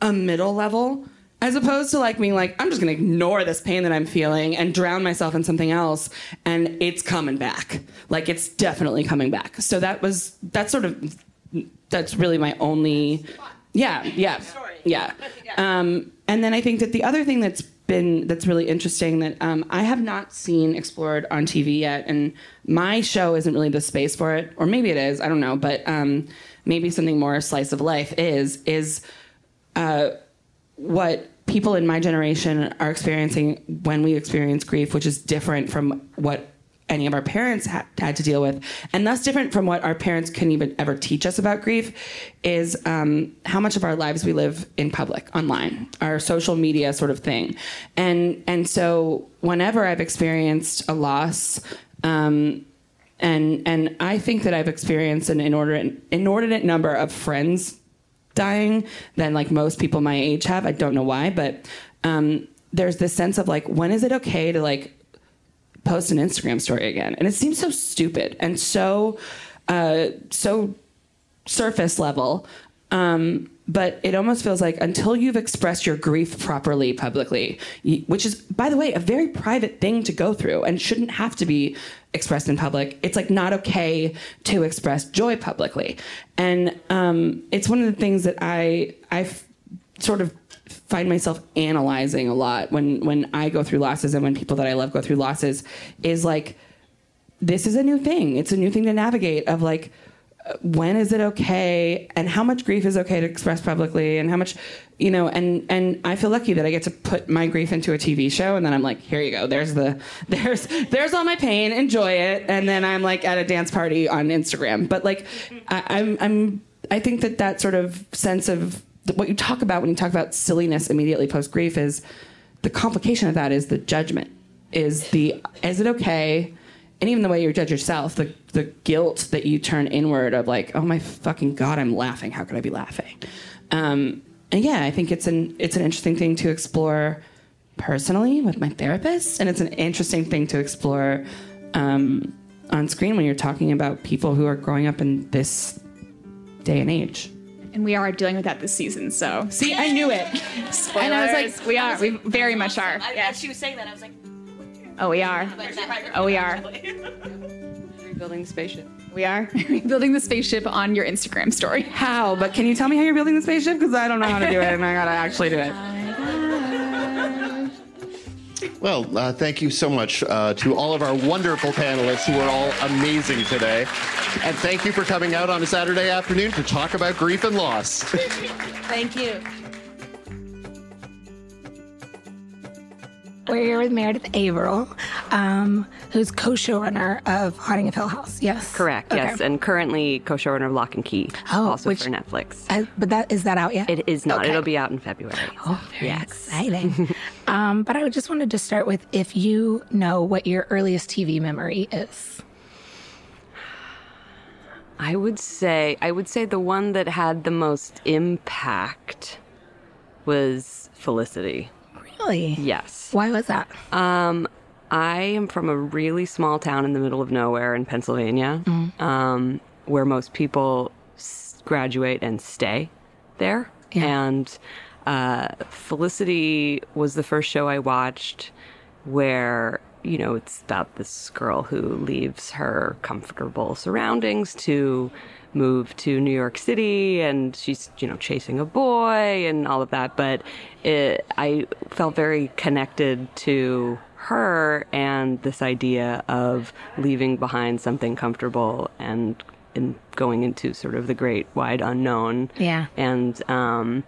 a middle level As opposed to like being like, I'm just gonna ignore this pain that I'm feeling and drown myself in something else, and it's coming back. Like it's definitely coming back. So that was that's sort of that's really my only yeah yeah yeah um, and then i think that the other thing that's been that's really interesting that um, i have not seen explored on tv yet and my show isn't really the space for it or maybe it is i don't know but um, maybe something more slice of life is is uh, what people in my generation are experiencing when we experience grief which is different from what any of our parents ha- had to deal with, and thus different from what our parents can even ever teach us about grief, is um, how much of our lives we live in public, online, our social media sort of thing, and and so whenever I've experienced a loss. Um, and and I think that I've experienced an inordinate, inordinate number of friends dying than like most people my age have. I don't know why, but um, there's this sense of like, when is it okay to like post an Instagram story again. And it seems so stupid and so uh, so surface level. Um, but it almost feels like until you've expressed your grief properly publicly, which is, by the way, a very private thing to go through and shouldn't have to be expressed in public. It's like not okay to express joy publicly, and um, it's one of the things that I I sort of find myself analyzing a lot when when I go through losses and when people that I love go through losses is like this is a new thing. It's a new thing to navigate of like when is it okay? And how much grief is okay to express publicly? And how much you know and and I feel lucky that I get to put my grief into a TV show and then I'm like here you go. There's the there's there's all my pain. Enjoy it. And then I'm like at a dance party on Instagram. But like I, I'm I'm I think that that sort of sense of what you talk about when you talk about silliness immediately post grief is the complication of that is the judgment. Is the is it okay and even the way you judge yourself the the guilt that you turn inward of like oh my fucking god i'm laughing how could i be laughing um, and yeah i think it's an it's an interesting thing to explore personally with my therapist and it's an interesting thing to explore um, on screen when you're talking about people who are growing up in this day and age and we are dealing with that this season. So see, I knew it. Spoilers. And I was like, we are. We very much are. I, yeah. She was saying that. I was like, oh, we are. Oh, we are. Rebuilding the spaceship. We are rebuilding the spaceship on your Instagram story. How? But can you tell me how you're building the spaceship? Because I don't know how to do it, and I gotta actually do it. Well, uh, thank you so much uh, to all of our wonderful panelists who are all amazing today. And thank you for coming out on a Saturday afternoon to talk about grief and loss. Thank you. We're here with Meredith Averill, um, who's co-showrunner of Haunting of Hill House. Yes, Correct. Okay. Yes, and currently co-showrunner of Locke and Key, Oh, also which- for Netflix. Uh, but that is that out yet? It is not. Okay. It'll be out in February. Oh, very Yes. exciting. um, but I just wanted to start with if you know what your earliest TV memory is. I would say I would say the one that had the most impact was Felicity. Really? Yes. Why was that? Um, I am from a really small town in the middle of nowhere in Pennsylvania, Mm. um, where most people s- graduate and stay there. And uh, Felicity was the first show I watched where, you know, it's about this girl who leaves her comfortable surroundings to move to New York City and she's, you know, chasing a boy and all of that. But it, I felt very connected to her and this idea of leaving behind something comfortable and and going into sort of the great wide unknown Yeah. and um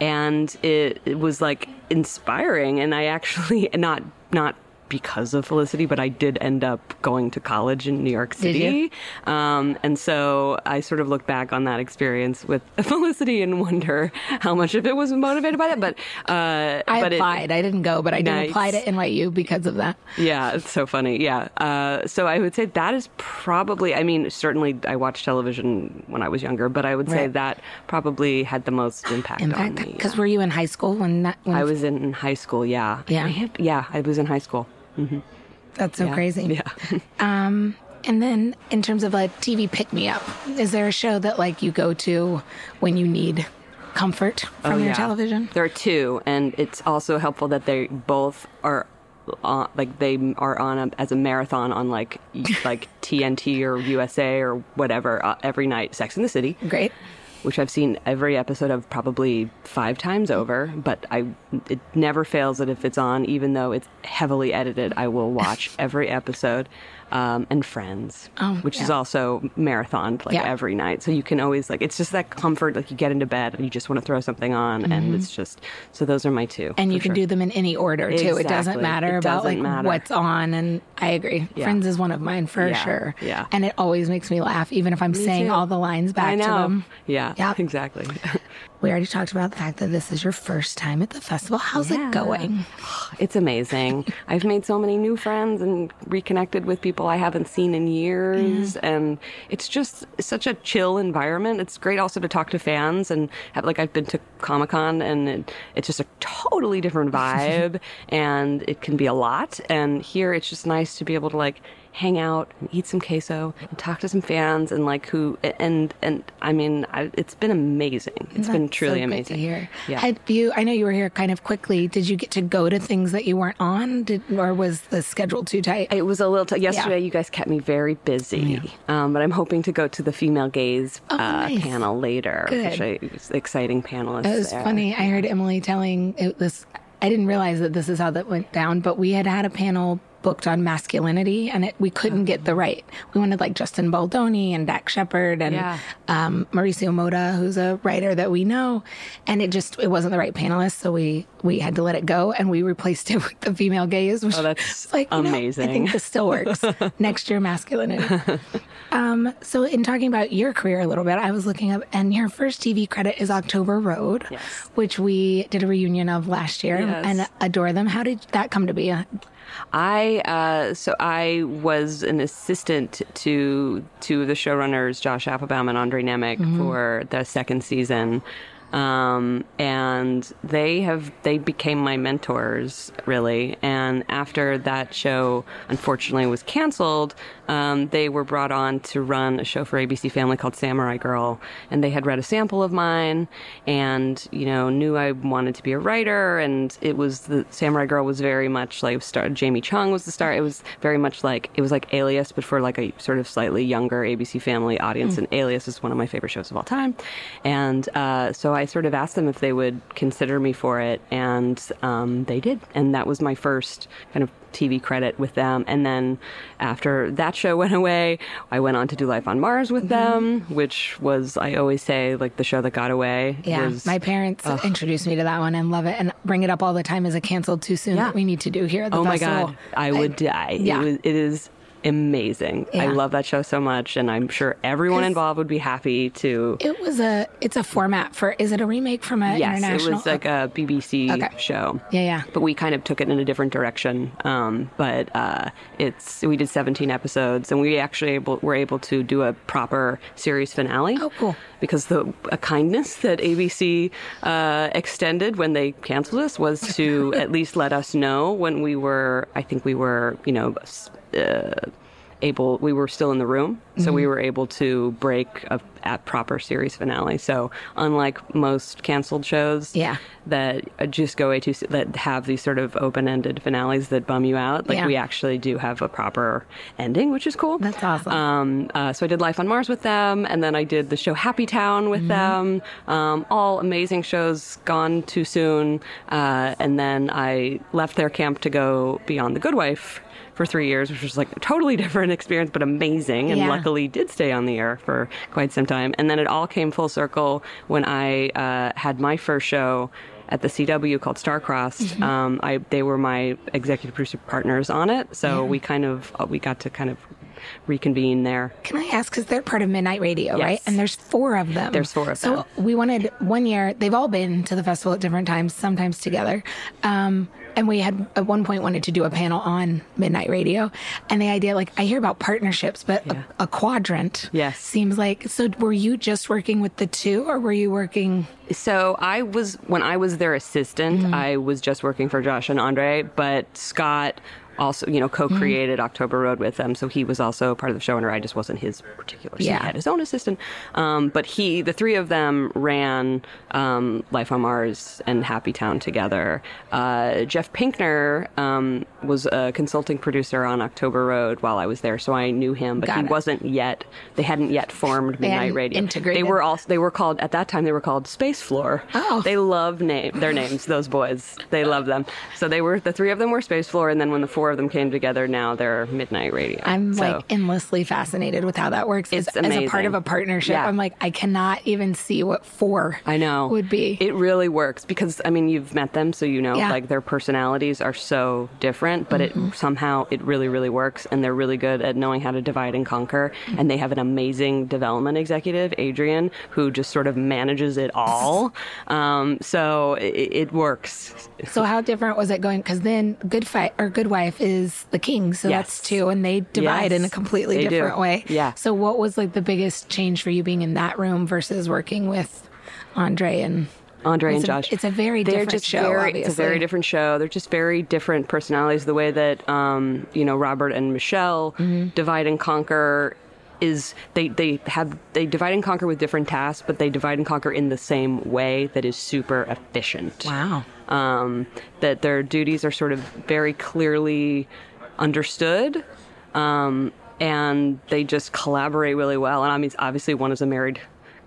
and it, it was like inspiring and i actually not not because of Felicity, but I did end up going to college in New York City. Um, and so I sort of look back on that experience with Felicity and wonder how much of it was motivated by that. But uh, I but it- applied. I didn't go, but I did apply to NYU because of that. yeah, it's so funny. Yeah. Uh, so I would say that is probably, I mean, certainly I watched television when I was younger, but I would say Right. that probably had the most impact, on Impact. me. Because were you in high school when that? When I was in high school, yeah. Yeah. I had- yeah, I was in high school. Hmm That's so Yeah. crazy. Yeah. Um, and then in terms of a TV pick me up, is there a show that like you go to when you need comfort from Oh, your yeah. television? There are two, and it's also helpful that they both are. On, like they are on a, as a marathon on like like TNT or USA or whatever uh, every night. Sex in the City, great, which I've seen every episode of probably five times over. But I it never fails that if it's on, even though it's heavily edited, I will watch every episode. Um, and Friends, Oh, which is also marathoned like Yeah. every night. So you can always like it's just that comfort. Like you get into bed and you just want to throw something on, and Mhm. it's just so those are my two. And you can sure. do them in any order too. It doesn't matter It about doesn't like matter. what's on. And I agree. Yeah. Friends is one of mine for Yeah. sure. Yeah. And it always makes me laugh, even if I'm Me saying too. all the lines back I know. to them. Yeah, Yep. exactly. We already talked about the fact that this is your first time at the festival. How's it going? It's amazing. I've made so many new friends and reconnected with people I haven't seen in years. Mm-hmm. And it's just such a chill environment. It's great also to talk to fans and have, like, I've been to Comic Con and it, it's just a totally different vibe and it can be a lot. And here it's just nice to be able to, like, hang out and eat some queso and talk to some fans and like who and and I mean I, it's been amazing. It's been truly so amazing. To hear. Yeah. Had you? I know you were here kind of quickly. Did you get to go to things that you weren't on, Did, or was the schedule too tight? It was a little. T- yesterday, Yeah. you guys kept me very busy, um, but I'm hoping to go to the female gaze Oh, uh, nice. panel later. Good. Which I, exciting panelists. It was there. funny. I heard Emily telling it was. I didn't realize that this is how that went down, but we had had a panel booked on masculinity, and it, we couldn't get the right. We wanted like Justin Baldoni and Dax Shepard and Yeah. um, Mauricio Mota, who's a writer that we know, and it just it wasn't the right panelist, so we we had to let it go, and we replaced it with the female gaze. Which Oh, that's like know, I think this still works. Next year, masculinity. Um, so, in talking about your career a little bit, I was looking up, and your first TV credit is October Road, which we did a reunion of last year Yes. and adore them. How did that come to be? I uh, so I was an assistant to to the showrunners Josh Applebaum and Andre Nemec Mhm. for the second season. Um, and they have they became my mentors really. And after that show unfortunately was canceled um, they were brought on to run a show for abc family called samurai girl. And they had read a sample of mine and you know knew i wanted to be a writer. And it was the samurai girl was very much like star jamie chung was the star. It was very much like it was like alias but for like a sort of slightly younger abc family audience. Mm. and alias is one of my favorite shows of all time. And uh, so i sort of asked them if they would consider me for it and um, they did and that was my first kind of TV credit with them. And then after that show went away, I went on to do Life on Mars with them, which was, I always say, like the show that got away. Yeah, was- my parents Ugh. introduced me to that one and love it, and bring it up all the time as a canceled too soon that we need to do here at the oh my festival. God, I would die. yeah. It, was, it is amazing. I love that show so much, and I'm sure everyone involved would be happy to. It was a. It's a format for. Is it a remake from an yes, international? it was like a BBC Okay. show. Yeah, yeah. But we kind of took it in a different direction. Um, but uh, it's we did 17 episodes, and we actually able, were able to do a proper series finale. Oh, cool! Because the a kindness that ABC uh, extended when they canceled us was to at least let us know when we were. I think we were, you know. Uh, able we were still in the room so we Mhm. were able to break a, a proper series finale so unlike most canceled shows Yeah. that just go way too that have these sort of open-ended finales that bum you out like Yeah. we actually do have a proper ending which is cool that's awesome um, uh, so i did life on mars with them and then i did the show happy town with them um, all amazing shows gone too soon uh, and then i left their camp to go be on the good wife for three years, which was like a totally different experience, but amazing. And Yeah. luckily did stay on the air for quite some time. And then it all came full circle when I uh, had my first show at the CW called Starcrossed. Mhm. Um, I they were my executive producer partners on it, so Yeah. we kind of uh, we got to kind of reconvene there. Can I ask? Because they're part of Midnight Radio, Yes. right? And there's four of them. There's four of so them. we wanted one year. They've all been to the festival at different times, sometimes together. Um, and we had at one point wanted to do a panel on Midnight Radio, and the idea, like, I hear about partnerships, but a, a quadrant, yes, seems like. So were you just working with the two, or were you working? So I was when I was their assistant, Mm-hmm. I was just working for Josh and Andre, but Scott also, you know, co-created October Road with them, so he was also part of the showrunner. I just wasn't his particular. So Yeah. he had his own assistant, um, but he, the three of them, ran um, Life on Mars and Happy Town together. Uh, Jeff Pinkner um, was a consulting producer on October Road while I was there, so I knew him, but Got he it. wasn't yet. They hadn't yet formed Midnight Radio. integrated. They were also they were called at that time. They were called Space Floor. Oh. they love name their names. Those boys, they love them. So they were the three of them were Space Floor, and then when the four of them came together, now they're Midnight Radio. I'm So- like endlessly fascinated with how that works. It's as, as a part of a partnership, Yeah. I'm like, I cannot even see what four I know would be. It really works because I mean you've met them, so you know Yeah. like their personalities are so different, but Mm-hmm. it somehow it really really works, and they're really good at knowing how to divide and conquer. And they have an amazing development executive, Adrian, who just sort of manages it all. Um, so it, it works. So how different was it going? Because then Good Fight or Good Wife is the king, so Yes. that's two, and they divide in a completely they do. different way. Yeah. So what was like the biggest change for you being in that room versus working with Andre and Andre and a- Josh. it's a very They're different just show, Very, it's a very different show. They're just very different personalities. The way that um, you know Robert and Michelle Mm-hmm. divide and conquer is they they have they divide and conquer with different tasks, but they divide and conquer in the same way that is super efficient. Wow. Um, that their duties are sort of very clearly understood. Um, and they just collaborate really well. And I mean, obviously, one is a married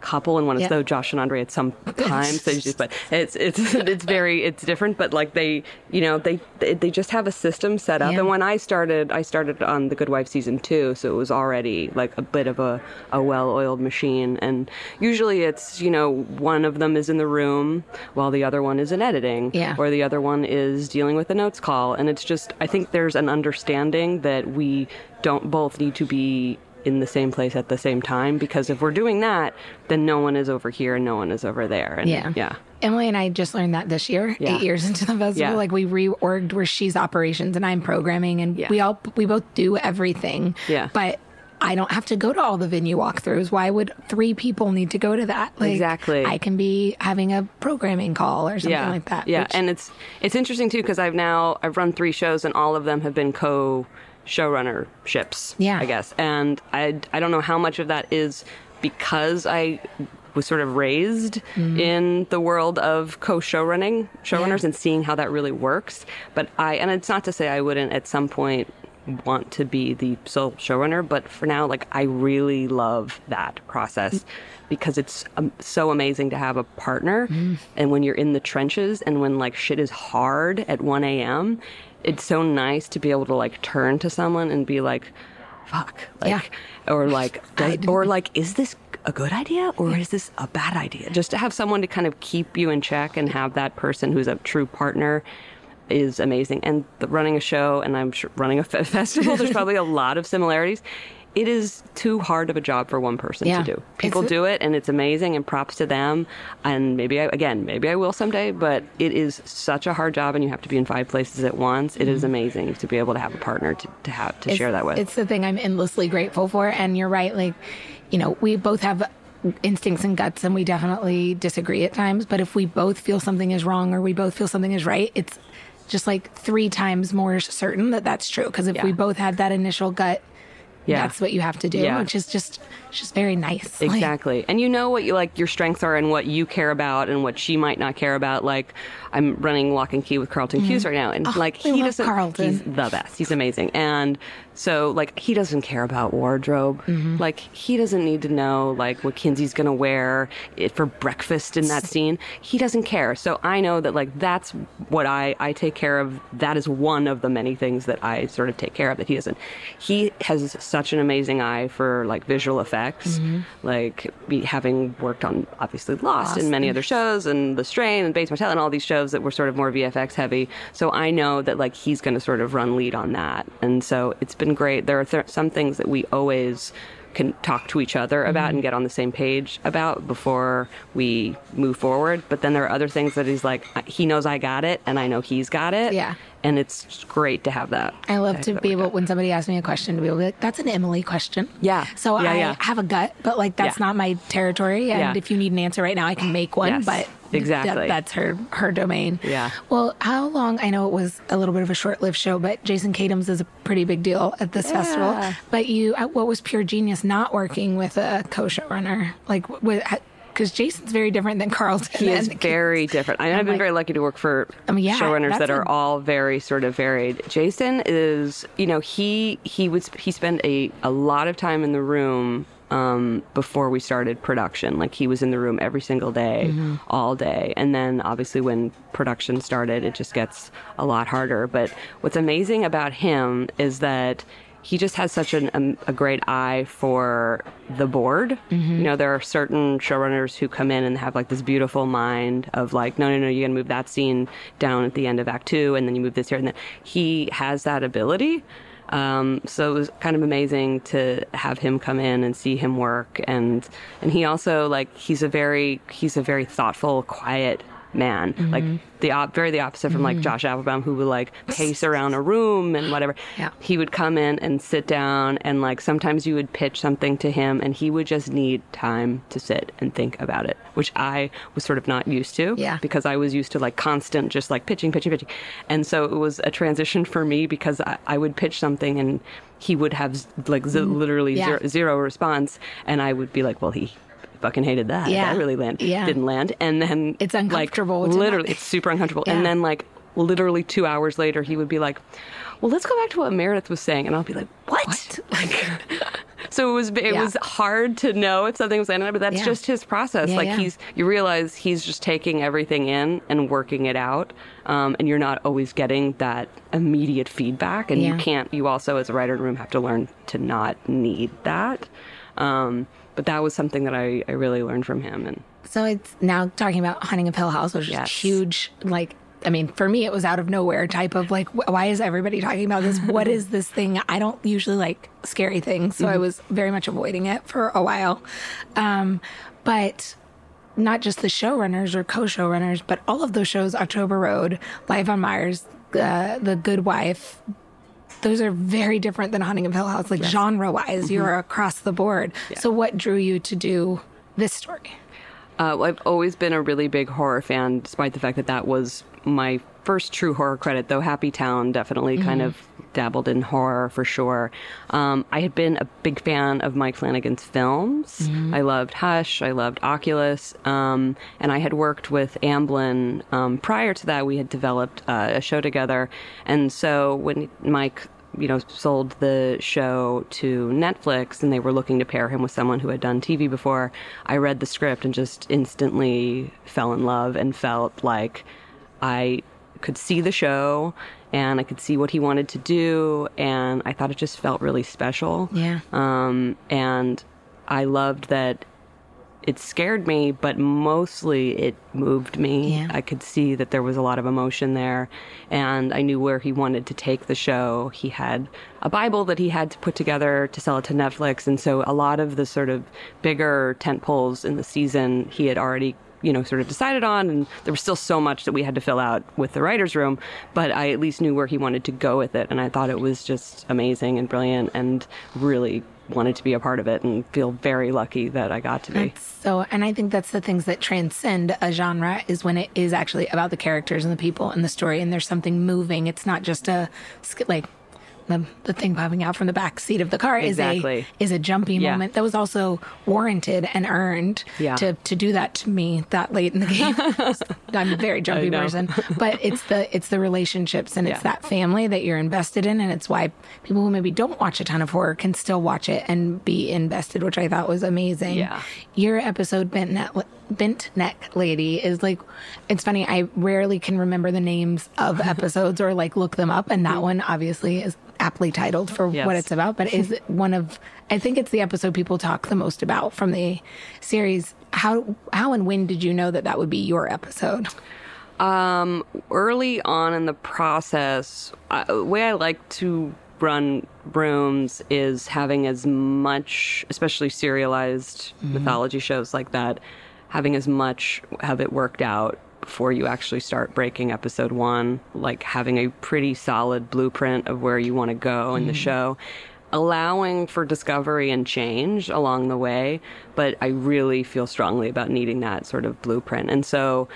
couple, and one is Yeah. though Josh and Andre at some times. They just, but it's it's it's very it's different. But like they, you know, they they, just have a system set up. Yeah. And when I started, I started on The Good Wife season two, so it was already like a bit of a a well-oiled machine. And usually, it's you know one of them is in the room while the other one is in editing, Yeah. or the other one is dealing with a notes call. And it's just I think there's an understanding that we don't both need to be in the same place at the same time because if we're doing that, then no one is over here and no one is over there. And Yeah. yeah. Emily and I just learned that this year, Yeah. eight years into the festival. Yeah. Like we reorged where she's operations and I'm programming, and Yeah. we all we both do everything. Yeah. but. I don't have to go to all the venue walkthroughs. Why would three people need to go to that? Like, Exactly. I can be having a programming call or something yeah, like that. Yeah, which- and it's it's interesting too because I've now I've run three shows and all of them have been co showrunner ships. Yeah. I guess, and I I don't know how much of that is because I was sort of raised Mm-hmm. in the world of co-showrunning showrunners Yeah. and seeing how that really works. But I and it's not to say I wouldn't at some point want to be the sole showrunner, but for now, like I really love that process because it's um, so amazing to have a partner. And when you're in the trenches and when like shit is hard at 1 a.m., it's so nice to be able to like turn to someone and be like, fuck. Like, Yeah. Or like, or like, is this a good idea or is this a bad idea? Just to have someone to kind of keep you in check and have that person who's a true partner is amazing. And the, running a show and I'm sure running a festival, there's probably a lot of similarities. It is too hard of a job for one person Yeah. to do. People It's- do it and it's amazing and props to them. And maybe I, again, maybe I will someday, but it is such a hard job and you have to be in five places at once. It is amazing to be able to have a partner to, to have to Mm-hmm. It's- share that with. It's the thing I'm endlessly grateful for. And you're right. Like, you know, we both have instincts and guts and we definitely disagree at times. But if we both feel something is wrong or we both feel something is right, it's just like three times more certain that that's true. Because if Yeah. we both had that initial gut, Yeah. that's what you have to do, Yeah. which is just, just very nice. Like, Exactly. and you know what you like your strengths are and what you care about and what she might not care about. Like I'm running Locke and Key with Carlton Cuse right now and Oh, like he doesn't Carlton. he's the best. He's amazing. And so like he doesn't care about wardrobe. Mm-hmm. Like he doesn't need to know like what Kinsey's going to wear it for breakfast in that scene. He doesn't care. So I know that like that's what I I take care of. That is one of the many things that I sort of take care of that he doesn't. He has such an amazing eye for like visual effects. Mm-hmm. Like be, having worked on obviously Lost, and many other shows and The Strain and Bates Motel and all these shows that were sort of more VFX heavy. So I know that like he's going to sort of run lead on that. And so it's been great. There are th- some things that we always can talk to each other about mm-hmm. and get on the same page about before we move forward. But then there are other things that he's like, he knows I got it and I know he's got it. Yeah. And it's great to have that. I love to be able out. when somebody asks me a question to be able to be like, that's an Emily question. Yeah. So Yeah, I yeah. have a gut, but like that's Yeah. not my territory. And if you need an answer right now, I can make one. Yes. But Exactly. that- that's her her domain. Yeah. Well, how long? I know it was a little bit of a short-lived show, but Jason Katims is a pretty big deal at this festival. But you, uh, what was pure genius not working with a co-showrunner? Like, because Jason's very different than Carlton. He is very different. I I've been like- very lucky to work for I mean, yeah, showrunners that are a- all very sort of varied. Jason is, you know, he he was he spent a a lot of time in the room um, before we started production. Like he was in the room every single day, Mhm. all day, and then obviously when production started, it just gets a lot harder. But what's amazing about him is that he just has such an, um, a great eye for the board. You know, there are certain showrunners who come in and have like this beautiful mind of like, no, no, no, you're gonna move that scene down at the end of Act Two, and then you move this here, and then he has that ability. Um, so it was kind of amazing to have him come in and see him work, and and he also like he's a very he's a very thoughtful, quiet man, like the op- very the opposite from like Mhm. Josh Appelbaum, who would like pace around a room and whatever. Yeah. He would come in and sit down, and like sometimes you would pitch something to him, and he would just need time to sit and think about it, which I was sort of not used to. Yeah. Because I was used to like constant, just like pitching, pitching, pitching, and so it was a transition for me because I, I would pitch something and he would have like z- Mm. literally Yeah. zero, zero response, and I would be like, well, he fucking hated that. Yeah. That really land Yeah. didn't land. And then It's uncomfortable Like, literally, it's super uncomfortable. Yeah. And then like literally two hours later, he would be like, "Well, let's go back to what Meredith was saying," and I'll be like, "What?" Like, so it was it Yeah. was hard to know if something was landing, but that's Yeah. just his process. Yeah, like he's you realize he's just taking everything in and working it out, um, and you're not always getting that immediate feedback, and you can't. You also, as a writer in room, have to learn to not need that. Um, but that was something that I, I really learned from him, and So it's now talking about Haunting of Hill House, which is huge. Like, I mean, for me, it was out of nowhere type of like, wh- why is everybody talking about this? What is this thing? I don't usually like scary things, so I Mhm. was very much avoiding it for a while. Um, but not just the showrunners or co-showrunners, but all of those shows: October Road, Life on Mars, uh, The Good Wife. Those are very different than Haunting of Hill House, like genre-wise. You're Mhm. across the board. So, what drew you to do this story? Uh, well, I've always been a really big horror fan, despite the fact that that was my first true horror credit, though Happy Town definitely kind Mhm. of dabbled in horror for sure. Um, I had been a big fan of Mike Flanagan's films. Mhm. I loved Hush, I loved Oculus, um, and I had worked with Amblin. Um, prior to that, we had developed uh, a show together. And so when Mike you know, sold the show to Netflix and they were looking to pair him with someone who had done TV before, I read the script and just instantly fell in love and felt like I could see the show and I could see what he wanted to do and I thought it just felt really special. Yeah. Um, and I loved that it scared me, but mostly it moved me. Yeah. I could see that there was a lot of emotion there, and I knew where he wanted to take the show. He had a Bible that he had to put together to sell it to Netflix, and so a lot of the sort of bigger tent poles in the season he had already you know sort of decided on and there was still so much that we had to fill out with the writers room but i at least knew where he wanted to go with it and i thought it was just amazing and brilliant and really wanted to be a part of it and feel very lucky that i got to be So, and I think that's the things that transcend a genre is when it is actually about the characters and the people and the story, and there's something moving. It's not just a like the, the thing popping out from the back seat of the car Exactly. is a is a jumpy Yeah. moment that was also warranted and earned Yeah. to to do that to me that late in the game. I'm a very jumpy person, but it's the it's the relationships and it's that family that you're invested in, and it's why people who maybe don't watch a ton of horror can still watch it and be invested, which I thought was amazing. Yeah. Your episode Bent Neck, Bent Neck Lady is like, it's funny. I rarely can remember the names of episodes or like look them up, and that one obviously is aptly titled for Yes. what it's about. But is one of, I think it's the episode people talk the most about from the series. How how and when did you know that that would be your episode? Um, early on in the process, I, the way I like to run rooms is having as much, especially serialized Mhm. mythology shows like that, having as much have it worked out before you actually start breaking episode one, like having a pretty solid blueprint of where you want to go in the Mhm. show. allowing for discovery and change along the way. But I really feel strongly about needing that sort of blueprint. And so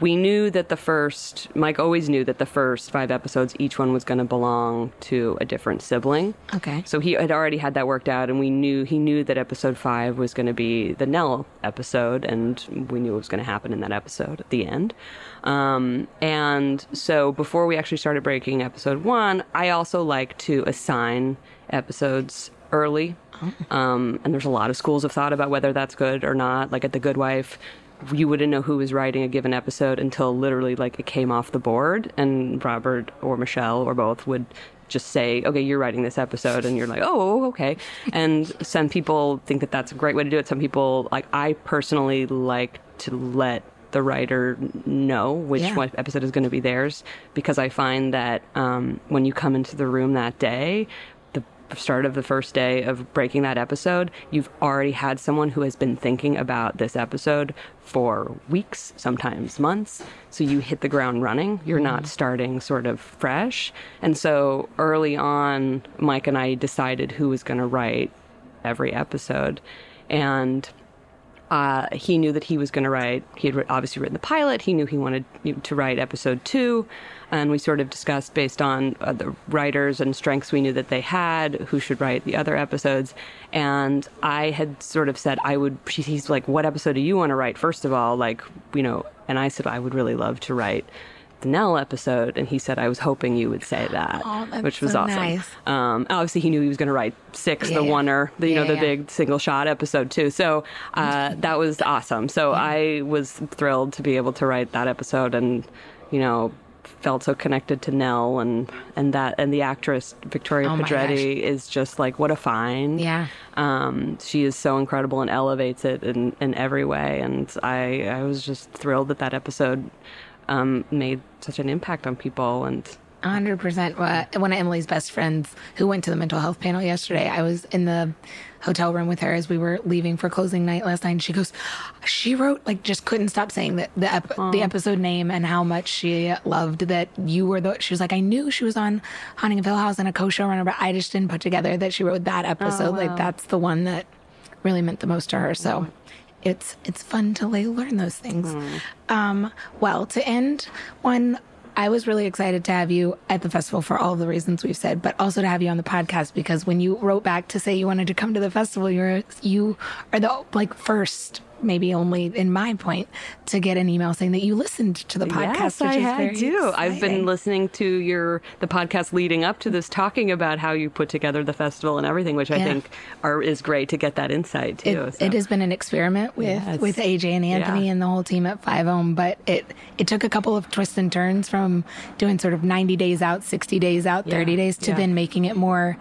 we knew that the first, Mike always knew that the first five episodes, each one was going to belong to a different sibling. Okay. So he had already had that worked out, and we knew he knew that episode five was going to be the Nell episode, and we knew what was going to happen in that episode at the end. Um, and so before we actually started breaking episode one, I also like to assign episodes early. Um, and there's a lot of schools of thought about whether that's good or not. Like at The Good Wife, you wouldn't know who was writing a given episode until literally like it came off the board, and Robert or Michelle or both would just say, "Okay, you're writing this episode," and you're like, "Oh, okay." And some people think that that's a great way to do it. Some people, like I personally, like to let the writer know which Yeah. episode is going to be theirs because I find that um, when you come into the room that day, start of the first day of breaking that episode, you've already had someone who has been thinking about this episode for weeks, sometimes months. So you hit the ground running. You're not mm-hmm. starting sort of fresh. And so early on, Mike and I decided who was going to write every episode. And uh, he knew that he was going to write. He had obviously written the pilot. He knew he wanted to write episode two, and we sort of discussed based on uh, the writers and strengths we knew that they had, who should write the other episodes. And I had sort of said I would. He's like, "What episode do you want to write first of all?" Like, you know, and I said I would really love to write the Nell episode, and he said I was hoping you would say that, Oh, which was so awesome. nice. Um, obviously, he knew he was going to write six, Yeah, the yeah. oner, the you know, the yeah. big single shot episode too. So uh, that was awesome. So I was thrilled to be able to write that episode, and you know, felt so connected to Nell and and that and the actress Victoria Oh Pedretti is just like what a find. Yeah. Um, she is so incredible and elevates it in, in every way. And I I was just thrilled that that episode um, made such an impact on people and. Hundred percent. One of Emily's best friends who went to the mental health panel yesterday, I was in the hotel room with her as we were leaving for closing night last night. And she goes, she wrote like just couldn't stop saying that the ep- the episode name and how much she loved that you were the. She was like, I knew she was on Haunting of Hill House and a co-showrunner, but I just didn't put together that she wrote that episode. Like that's the one that really meant the most to her. So. It's it's fun to learn those things. Um, well, to end one I was really excited to have you at the festival for all the reasons we've said, but also to have you on the podcast because when you wrote back to say you wanted to come to the festival, you're you are the like first, maybe only in my point, to get an email saying that you listened to the podcast. Yes, which I, I do. I've been listening to your the podcast leading up to this, talking about how you put together the festival and everything, which I Yeah. think are is great to get that insight too. It, so. it has been an experiment with Yes. with AJ and Anthony Yeah. and the whole team at Five Ohm, but it it took a couple of twists and turns from doing sort of ninety days out, sixty days out, thirty Yeah. days to then making it more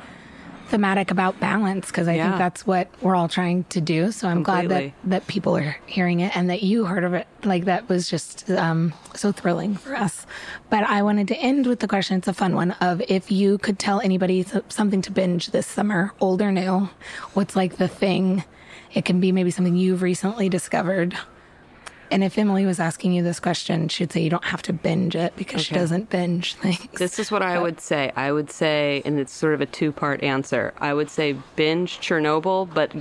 thematic about balance because I Yeah. think that's what we're all trying to do. So I'm glad that that people are hearing it and that you heard of it. Like that was just um, so thrilling for us. But I wanted to end with the question. It's a fun one of if you could tell anybody something to binge this summer, old or new, what's like the thing? It can be maybe something you've recently discovered. And if Emily was asking you this question, she'd say you don't have to binge it because she doesn't binge things. This is what I would say. I would say, and it's sort of a two part answer. I would say binge Chernobyl, but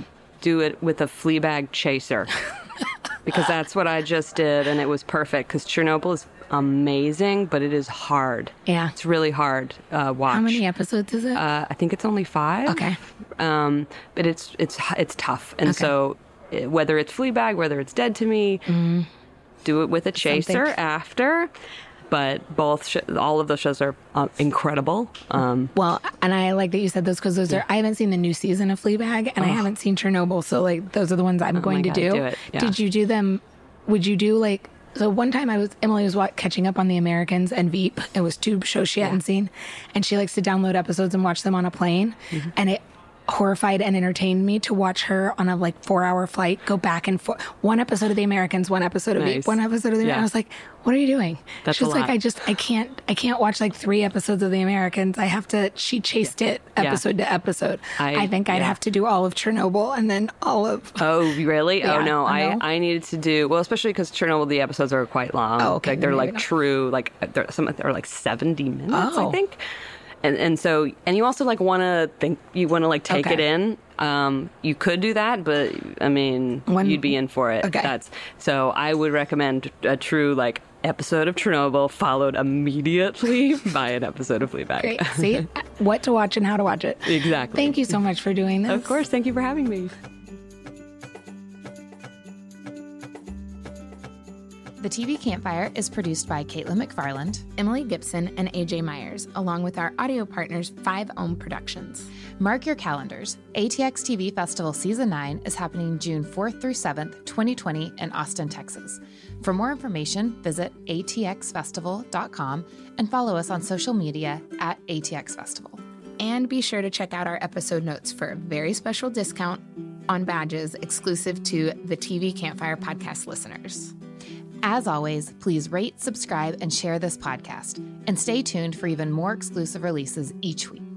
do it with a Fleabag chaser. because that's what I just did, and it was perfect. Because Chernobyl is amazing, but it is hard. Yeah. It's really hard. Uh, watch. How many episodes is it? Uh, I think it's only five. Okay. Um, but it's it's it's tough, and Okay. so whether it's Fleabag, whether it's Dead to Me, do it with a chaser Something. after. But both, sh- all of those shows are uh, incredible. Um, Well, and I like that you said those because those are. I haven't seen the new season of Fleabag, and I haven't seen Chernobyl, so like those are the ones I'm going to God, do. do it, yeah. Did you do them? Would you do like? So one time I was Emily was wa- catching up on The Americans and Veep. It was two shows she hadn't seen, and she likes to download episodes and watch them on a plane, Mm-hmm. and it horrified and entertained me to watch her on a like four hour flight go back and forth one episode of the americans one episode of Nice. one episode of the Yeah. i was like what are you doing That's she a like i just i can't i can't watch like three episodes of the americans i have to she chased it Yeah. episode to episode i, I- think i'd yeah. have to do all of chernobyl and then all of oh, really? Yeah, oh no, I I. I needed to do well, especially because Chernobyl the episodes are quite long. Oh, okay, Like they're like not. true, like they're some they're like seventy minutes, Oh. I think. And and so and you also like want to think you want to like take Okay. it in. Um, you could do that, but I mean, When- you'd be in for it. Okay. That's so. I would recommend a true like episode of Chernobyl followed immediately by an episode of Fleabag. Great. See what to watch and how to watch it. exactly. Thank you so much for doing this. Of course. Thank you for having me. The TV Campfire is produced by Caitlin McFarland. Emily Gibson and AJ Myers, along with our audio partners, Five Ohm Productions. Mark your calendars. ATX TV Festival Season 9 is happening June 4th through 7th, 2020, in Austin, Texas. For more information, visit atxfestival.com and follow us on social media at ATX Festival. And be sure to check out our episode notes for a very special discount on badges exclusive to the TV Campfire podcast listeners. As always, please rate, subscribe, and share this podcast. And stay tuned for even more exclusive releases each week.